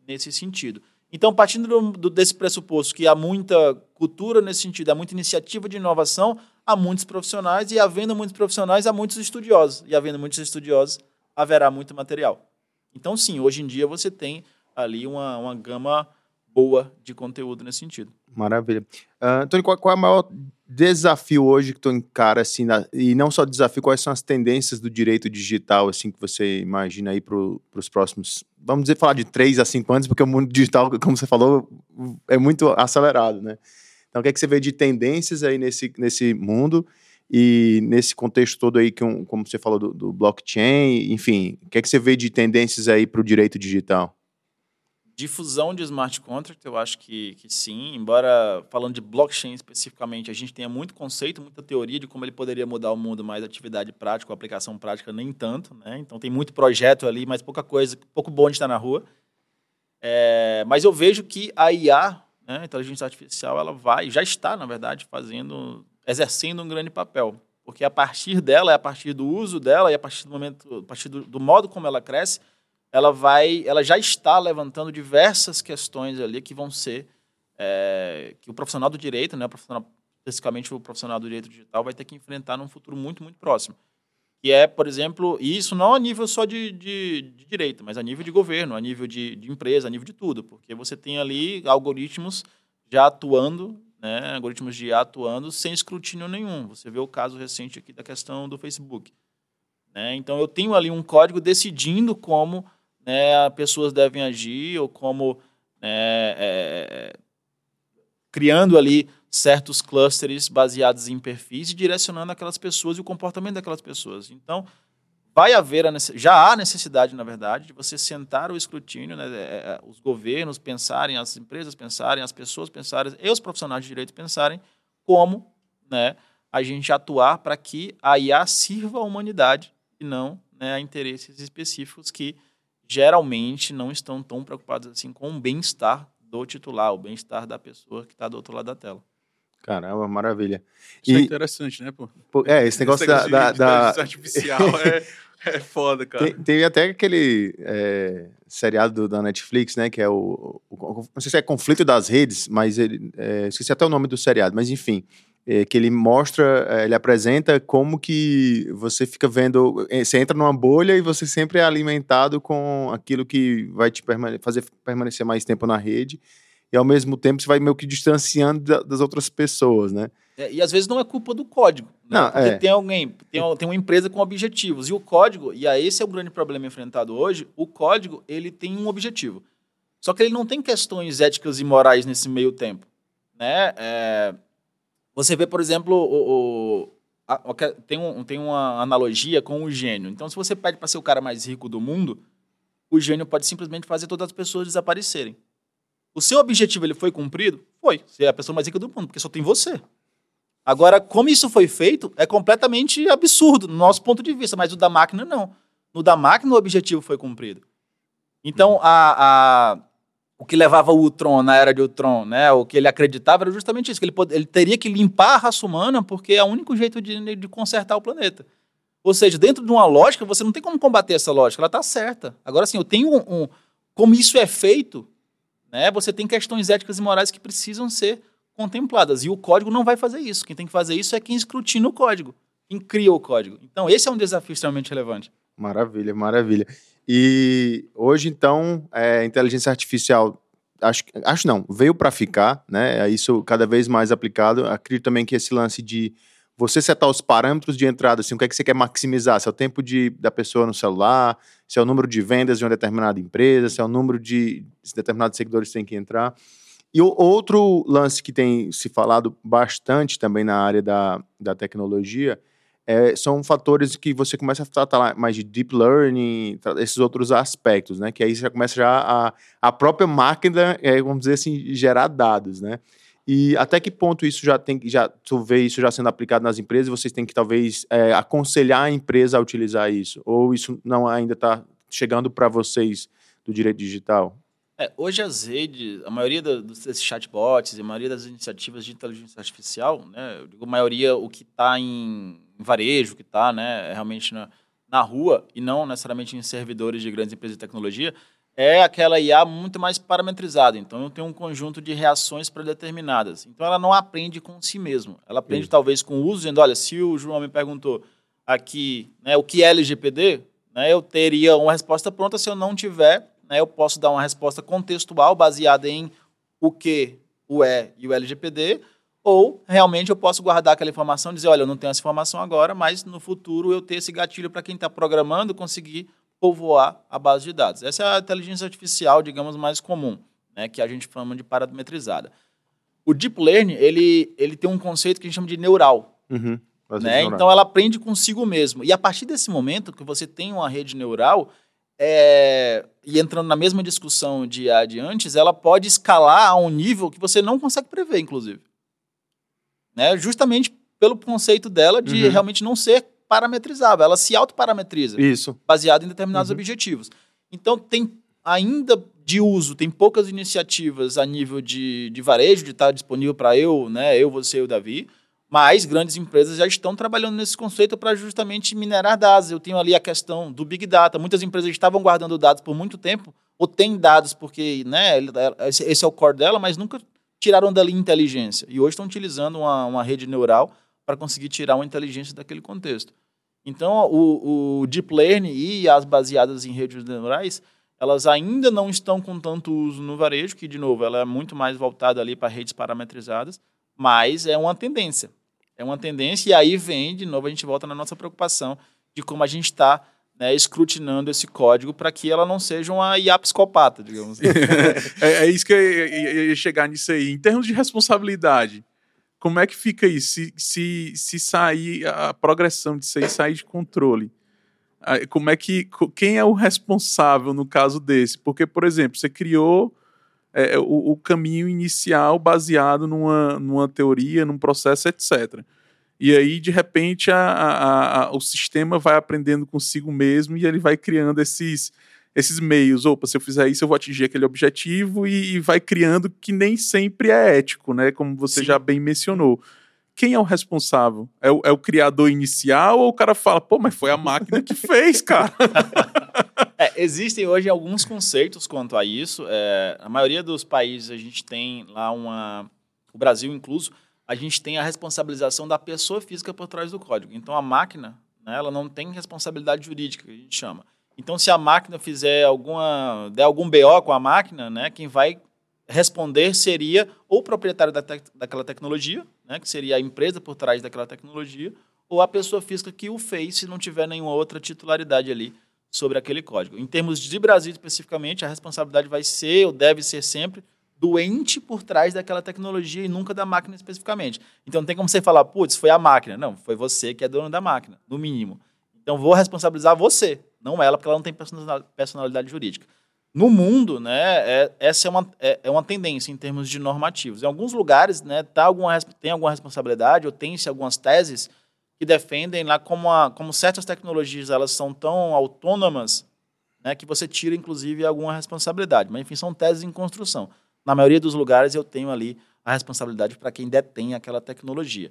nesse sentido. Então, partindo do, do, desse pressuposto que há muita cultura nesse sentido, há muita iniciativa de inovação, há muitos profissionais, e havendo muitos profissionais, há muitos estudiosos. E havendo muitos estudiosos, haverá muito material. Então, sim, hoje em dia você tem ali uma, uma gama boa de conteúdo nesse sentido. Maravilha. Uh, Antônio, qual, qual é o maior desafio hoje que tu encara, assim, na, e não só desafio, quais são as tendências do direito digital, assim, que você imagina aí para os próximos, vamos dizer, falar de três a cinco anos, porque o mundo digital, como você falou, é muito acelerado, né? Então, o que, é que você vê de tendências aí nesse, nesse mundo e nesse contexto todo aí, que um, como você falou do, do blockchain, enfim, o que, é que você vê de tendências aí para o direito digital? Difusão de smart contract, eu acho que, que sim, embora falando de blockchain especificamente, a gente tenha muito conceito, muita teoria de como ele poderia mudar o mundo, mas atividade prática, aplicação prática nem tanto, né? Então tem muito projeto ali, mas pouca coisa, pouco bom de estar na rua. É, mas eu vejo que a IA, né, a inteligência artificial, ela vai, já está, na verdade, fazendo, exercendo um grande papel, porque a partir dela, a partir do uso dela e a partir do momento, a partir do, do modo como ela cresce, ela vai, ela já está levantando diversas questões ali que vão ser é, que o profissional do direito, né, o profissional, especificamente o profissional do direito digital, vai ter que enfrentar num futuro muito, muito próximo. Que é, por exemplo, e isso não a nível só de, de, de direito, mas a nível de governo, a nível de, de empresa, a nível de tudo, porque você tem ali algoritmos já atuando, né, algoritmos de IA atuando sem escrutínio nenhum. Você vê o caso recente aqui da questão do Facebook. Né? Então, eu tenho ali um código decidindo como né, pessoas devem agir ou como né, é, criando ali certos clusters baseados em perfis e direcionando aquelas pessoas e o comportamento daquelas pessoas. Então, vai haver, a, já há necessidade, na verdade, de você sentar o escrutínio, né, é, é, os governos pensarem, as empresas pensarem, as pessoas pensarem e os profissionais de direito pensarem como né, a gente atuar para que a IA sirva à humanidade e não né, a interesses específicos que geralmente não estão tão preocupados assim com o bem-estar do titular, o bem-estar da pessoa que está do outro lado da tela. Caramba, maravilha. Isso é e, é interessante, né, pô? É, esse negócio, esse negócio da, da, da... artificial é, é foda, cara. Tem, teve até aquele é, seriado do, da Netflix, né, que é o, o, Não sei se é Conflito das Redes, mas ele... É, esqueci até o nome do seriado, mas enfim é, que ele mostra, é, ele apresenta como que você fica vendo, é, você entra numa bolha e você sempre é alimentado com aquilo que vai te permane fazer permanecer mais tempo na rede e ao mesmo tempo você vai meio que distanciando da, das outras pessoas, né? É, e às vezes não é culpa do código, né? Não, Porque é. tem alguém, tem, tem uma empresa com objetivos e o código, e aí esse é o grande problema enfrentado hoje, o código ele tem um objetivo, só que ele não tem questões éticas e morais nesse meio tempo, né? É, você vê, por exemplo, o, o a, tem, um, tem uma analogia com o gênio. Então, se você pede para ser o cara mais rico do mundo, o gênio pode simplesmente fazer todas as pessoas desaparecerem. O seu objetivo ele foi cumprido? Foi. Você é a pessoa mais rica do mundo, porque só tem você. Agora, como isso foi feito, é completamente absurdo, no nosso ponto de vista, mas o da máquina não. No da máquina, o objetivo foi cumprido. Então, a, a o que levava o Ultron na era de Ultron, né? O que ele acreditava era justamente isso, que ele, pod- ele teria que limpar a raça humana porque é o único jeito de, de consertar o planeta. Ou seja, dentro de uma lógica, você não tem como combater essa lógica, ela está certa. Agora, sim, eu tenho um, um, Como isso é feito, né? Você tem questões éticas e morais que precisam ser contempladas. E o código não vai fazer isso. Quem tem que fazer isso é quem escrutina o código, quem cria o código. Então, esse é um desafio extremamente relevante. Maravilha, maravilha. E hoje, então, é, inteligência artificial, acho, acho não, veio para ficar, né? É isso cada vez mais aplicado. Acredito também que esse lance de você setar os parâmetros de entrada, assim, o que é que você quer maximizar? Se é o tempo de, da pessoa no celular, se é o número de vendas de uma determinada empresa, se é o número de se determinados seguidores têm que entrar. E o outro lance que tem se falado bastante também na área da, da tecnologia é, são fatores que você começa a tratar mais de deep learning, esses outros aspectos, né? Que aí você já começa já a, a própria máquina, é, vamos dizer assim, gerar dados, né? E até que ponto isso já tem, já tu vê isso já sendo aplicado nas empresas? Vocês têm que talvez é, aconselhar a empresa a utilizar isso? Ou isso não ainda está chegando para vocês do direito digital? É, hoje as redes, a maioria desses chatbots a maioria das iniciativas de inteligência artificial, né, eu digo maioria o que está em varejo, que está né, realmente na, na rua e não necessariamente em servidores de grandes empresas de tecnologia, é aquela IA muito mais parametrizada. Então, eu tenho um conjunto de reações predeterminadas. Então, ela não aprende com si mesmo. Ela aprende, Sim. talvez, com o uso, dizendo, olha, se o João me perguntou aqui né, o que é LGPD, né, eu teria uma resposta pronta. Se eu não tiver, né, eu posso dar uma resposta contextual baseada em o que, o E e o LGPD, ou realmente eu posso guardar aquela informação e dizer, olha, eu não tenho essa informação agora, mas no futuro eu ter esse gatilho para quem está programando conseguir povoar a base de dados. Essa é a inteligência artificial, digamos, mais comum, né, que a gente chama de parametrizada. O deep learning, ele, ele tem um conceito que a gente chama de neural. Uhum, né? Então, ela aprende consigo mesmo. E a partir desse momento que você tem uma rede neural, é, e entrando na mesma discussão de, de antes, ela pode escalar a um nível que você não consegue prever, inclusive. Né? Justamente pelo conceito dela de uhum. realmente não ser parametrizável. Ela se autoparametriza. Isso. Baseado em determinados uhum. objetivos. Então, tem ainda de uso, tem poucas iniciativas a nível de, de varejo, de estar disponível para eu, né, eu, você e o Davi, Mas grandes empresas já estão trabalhando nesse conceito para justamente minerar dados. Eu tenho ali a questão do Big Data. Muitas empresas estavam guardando dados por muito tempo, ou têm dados porque né, esse é o core dela, mas nunca tiraram dali inteligência. E hoje estão utilizando uma, uma rede neural para conseguir tirar uma inteligência daquele contexto. Então, o, o Deep Learning e as baseadas em redes neurais, elas ainda não estão com tanto uso no varejo, que, de novo, ela é muito mais voltada ali para redes parametrizadas, mas é uma tendência. É uma tendência, e aí vem, de novo, a gente volta na nossa preocupação de como a gente está né, escrutinando esse código para que ela não seja uma IA psicopata, digamos. <laughs> é, é, isso que eu ia chegar nisso aí. Em termos de responsabilidade, como é que fica isso? Se, se, se sair a progressão disso aí sair de controle, como é que quem é o responsável no caso desse? Porque, por exemplo, você criou é, o, o, caminho inicial baseado numa, numa teoria, num processo, etc. E aí, de repente, a, a, a, o sistema vai aprendendo consigo mesmo e ele vai criando esses, esses meios. Opa, se eu fizer isso, eu vou atingir aquele objetivo e, e vai criando que nem sempre é ético, né? Como você Sim. já bem mencionou. Quem é o responsável? É o, é o, criador inicial ou o cara fala, pô, mas foi a máquina que fez, cara? <laughs> é, existem hoje alguns conceitos quanto a isso. É, a maioria dos países a gente tem lá uma. O Brasil incluso, a gente tem a responsabilização da pessoa física por trás do código. Então a máquina, né, ela não tem responsabilidade jurídica, que a gente chama. Então, se a máquina fizer alguma, der algum BO com a máquina, né, quem vai responder seria ou o proprietário da te daquela tecnologia, né, que seria a empresa por trás daquela tecnologia, ou a pessoa física que o fez, se não tiver nenhuma outra titularidade ali sobre aquele código. Em termos de Brasil especificamente, a responsabilidade vai ser ou deve ser sempre do ente por trás daquela tecnologia e nunca da máquina especificamente. Então não tem como você falar, putz, foi a máquina. Não, foi você que é dono da máquina, no mínimo. Então vou responsabilizar você, não ela, porque ela não tem personalidade jurídica. No mundo, né, é, essa é uma, é, é, uma tendência em termos de normativos. Em alguns lugares, né, tá alguma, tem alguma responsabilidade ou tem-se algumas teses que defendem lá como, a, como certas tecnologias elas são tão autônomas né, que você tira, inclusive, alguma responsabilidade. Mas, enfim, são teses em construção. Na maioria dos lugares, eu tenho ali a responsabilidade para quem detém aquela tecnologia.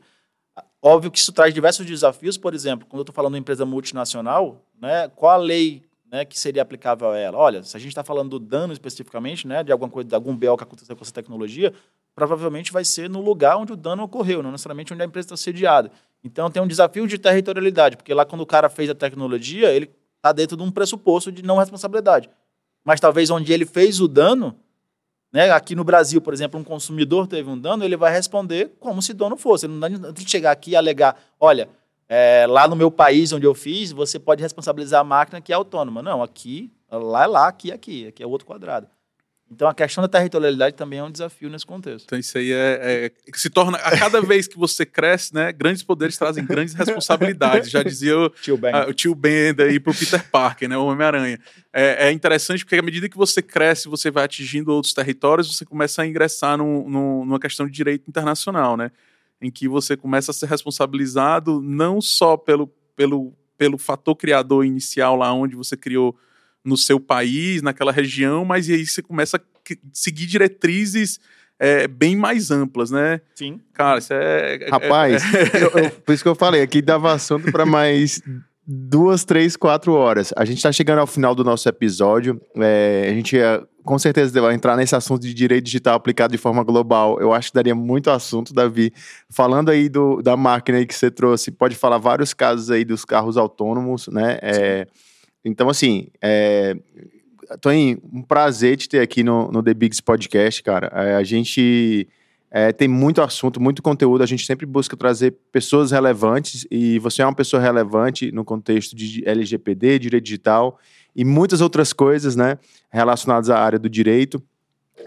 Óbvio que isso traz diversos desafios, por exemplo, quando eu estou falando de empresa multinacional, né, qual a lei né, que seria aplicável a ela? Olha, se a gente está falando do dano especificamente, né, de alguma coisa, de algum BO que aconteceu com essa tecnologia, provavelmente vai ser no lugar onde o dano ocorreu, não necessariamente onde a empresa está sediada. Então tem um desafio de territorialidade, porque lá quando o cara fez a tecnologia, ele está dentro de um pressuposto de não responsabilidade. Mas talvez onde ele fez o dano, né? Aqui no Brasil, por exemplo, um consumidor teve um dano, ele vai responder como se dono fosse. Ele não tem que chegar aqui e alegar, olha, é, lá no meu país onde eu fiz, você pode responsabilizar a máquina que é autônoma. Não, aqui, lá é lá, aqui é aqui, aqui é outro quadrado. Então a questão da territorialidade também é um desafio nesse contexto. Então isso aí é, é se torna a cada vez que você cresce, né, grandes poderes trazem grandes responsabilidades. Já dizia o tio Ben, a, o tio ben aí pro Peter Parker, né, o Homem-Aranha. É, é, interessante porque à medida que você cresce, você vai atingindo outros territórios, você começa a ingressar no, no, numa questão de direito internacional, né, em que você começa a ser responsabilizado não só pelo pelo pelo fator criador inicial lá onde você criou no seu país, naquela região, mas aí você começa a seguir diretrizes é, bem mais amplas, né? Sim. Cara, isso é. é, é Rapaz, é... eu, eu, por isso que eu falei, aqui dava assunto para mais duas, três, quatro horas. A gente está chegando ao final do nosso episódio. É, a gente ia, com certeza vai entrar nesse assunto de direito digital aplicado de forma global. Eu acho que daria muito assunto, Davi. Falando aí do, da máquina aí que você trouxe, pode falar vários casos aí dos carros autônomos, né? É, então, assim, é, Toninho, um prazer te ter aqui no, no The Bigs Podcast, cara. É, a gente é, tem muito assunto, muito conteúdo. A gente sempre busca trazer pessoas relevantes e você é uma pessoa relevante no contexto de LGPD, direito digital e muitas outras coisas, né, relacionadas à área do direito.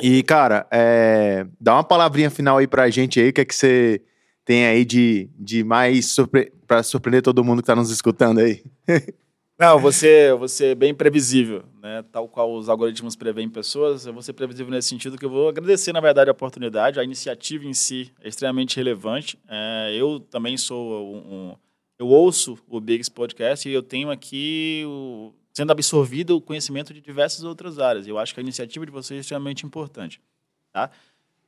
E, cara, é, dá uma palavrinha final aí pra gente aí, o que é que você tem aí de, de mais surpre para surpreender todo mundo que tá nos escutando aí? <laughs> Não, você, você é bem previsível, né? Tal qual os algoritmos preveem pessoas, eu vou ser previsível nesse sentido que eu vou agradecer, na verdade, a oportunidade. A iniciativa em si é extremamente relevante. É, eu também sou um, um, Eu ouço o Bigs Podcast e eu tenho aqui o, sendo absorvido o conhecimento de diversas outras áreas. Eu acho que a iniciativa de vocês é extremamente importante, tá?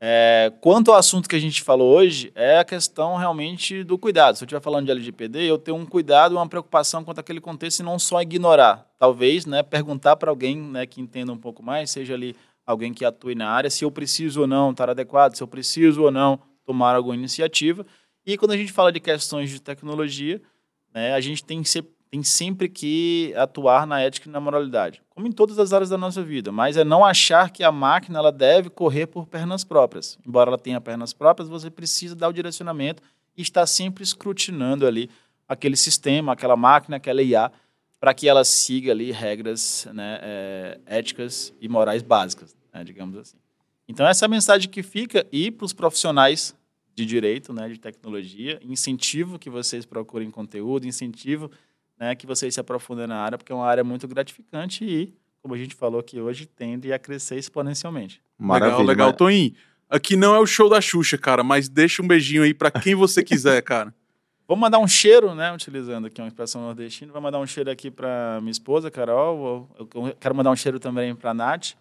É, quanto ao assunto que a gente falou hoje, é a questão realmente do cuidado. Se eu estiver falando de LGPD, eu tenho um cuidado, uma preocupação quanto àquele contexto e não só ignorar. Talvez, né, perguntar para alguém né, que entenda um pouco mais, seja ali alguém que atue na área, se eu preciso ou não estar adequado, se eu preciso ou não tomar alguma iniciativa. E quando a gente fala de questões de tecnologia, né, a gente tem que ser tem sempre que atuar na ética e na moralidade, como em todas as áreas da nossa vida, mas é não achar que a máquina ela deve correr por pernas próprias. Embora ela tenha pernas próprias, você precisa dar o direcionamento e estar sempre escrutinando ali aquele sistema, aquela máquina, aquela IA, para que ela siga ali regras né, é, éticas e morais básicas, né, digamos assim. Então essa é a mensagem que fica e para os profissionais de direito, né, de tecnologia, incentivo que vocês procurem conteúdo, incentivo né, que vocês se aprofundem na área, porque é uma área muito gratificante e, como a gente falou aqui hoje, tende a crescer exponencialmente. Maravilha, legal, legal. Toninho, aqui não é o show da Xuxa, cara, mas deixa um beijinho aí para quem você quiser, <laughs> cara. Vou mandar um cheiro, né? Utilizando aqui uma expressão nordestina. Vou mandar um cheiro aqui para minha esposa, Carol. Eu quero mandar um cheiro também para a Nath,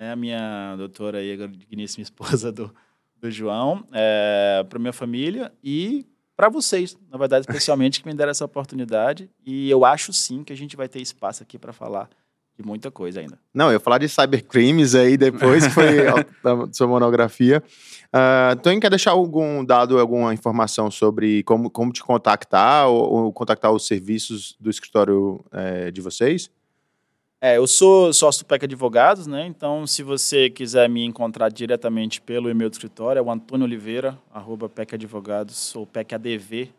né, a minha doutora e digníssima <laughs> esposa do, do João, é, para minha família e para vocês, na verdade, especialmente, que me deram essa oportunidade. E eu acho sim que a gente vai ter espaço aqui para falar de muita coisa ainda. Não, eu ia falar de cybercrimes aí depois, foi <laughs> da sua monografia. Uh, então, quer deixar algum dado, alguma informação sobre como, como te contactar ou, ou contactar os serviços do escritório é, de vocês? É, eu sou sócio do PEC Advogados, né? Então, se você quiser me encontrar diretamente pelo e-mail do escritório, é o Antônio Oliveira, arroba pecadvogados ou pecadv.com.br.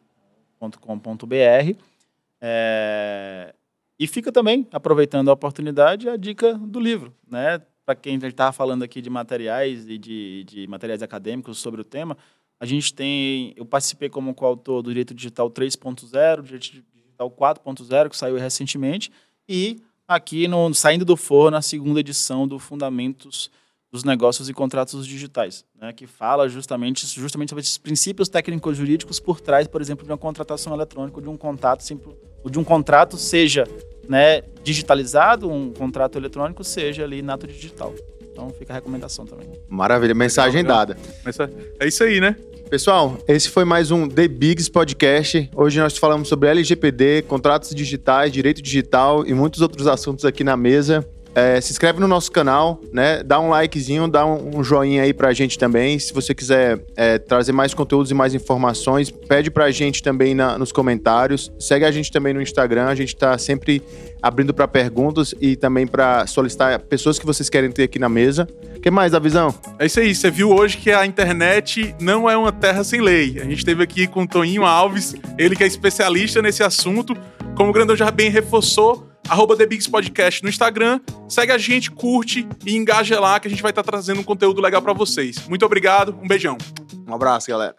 É... E fica também, aproveitando a oportunidade, a dica do livro, né? Para quem estava falando aqui de materiais e de, de materiais acadêmicos sobre o tema, a gente tem... Eu participei como coautor do Direito Digital 3.0, Direito Digital 4.0, que saiu recentemente, e aqui no Saindo do Forno, a segunda edição do Fundamentos dos Negócios e Contratos Digitais, né, que fala justamente, justamente sobre esses princípios técnicos jurídicos por trás, por exemplo, de uma contratação eletrônica, de um contato, de um contrato seja né, digitalizado, um contrato eletrônico, seja ali nato digital. Então fica a recomendação também. Maravilha, mensagem legal, legal. dada. É isso aí, né? Pessoal, esse foi mais um The Bigs Podcast. Hoje nós falamos sobre LGPD, contratos digitais, direito digital e muitos outros assuntos aqui na mesa. É, se inscreve no nosso canal, né? Dá um likezinho, dá um, joinha aí pra gente também. Se você quiser é, trazer mais conteúdos e mais informações, pede pra gente também na, nos comentários. Segue a gente também no Instagram, a gente tá sempre abrindo para perguntas e também para solicitar pessoas que vocês querem ter aqui na mesa. O que mais, da visão? É isso aí, você viu hoje que a internet não é uma terra sem lei. A gente esteve aqui com o Toninho Alves, ele que é especialista nesse assunto. Como o Grandão já bem reforçou, arroba The Bigs Podcast no Instagram. Segue a gente, curte e engaja lá que a gente vai estar tá trazendo um conteúdo legal para vocês. Muito obrigado, um beijão. Um abraço, galera.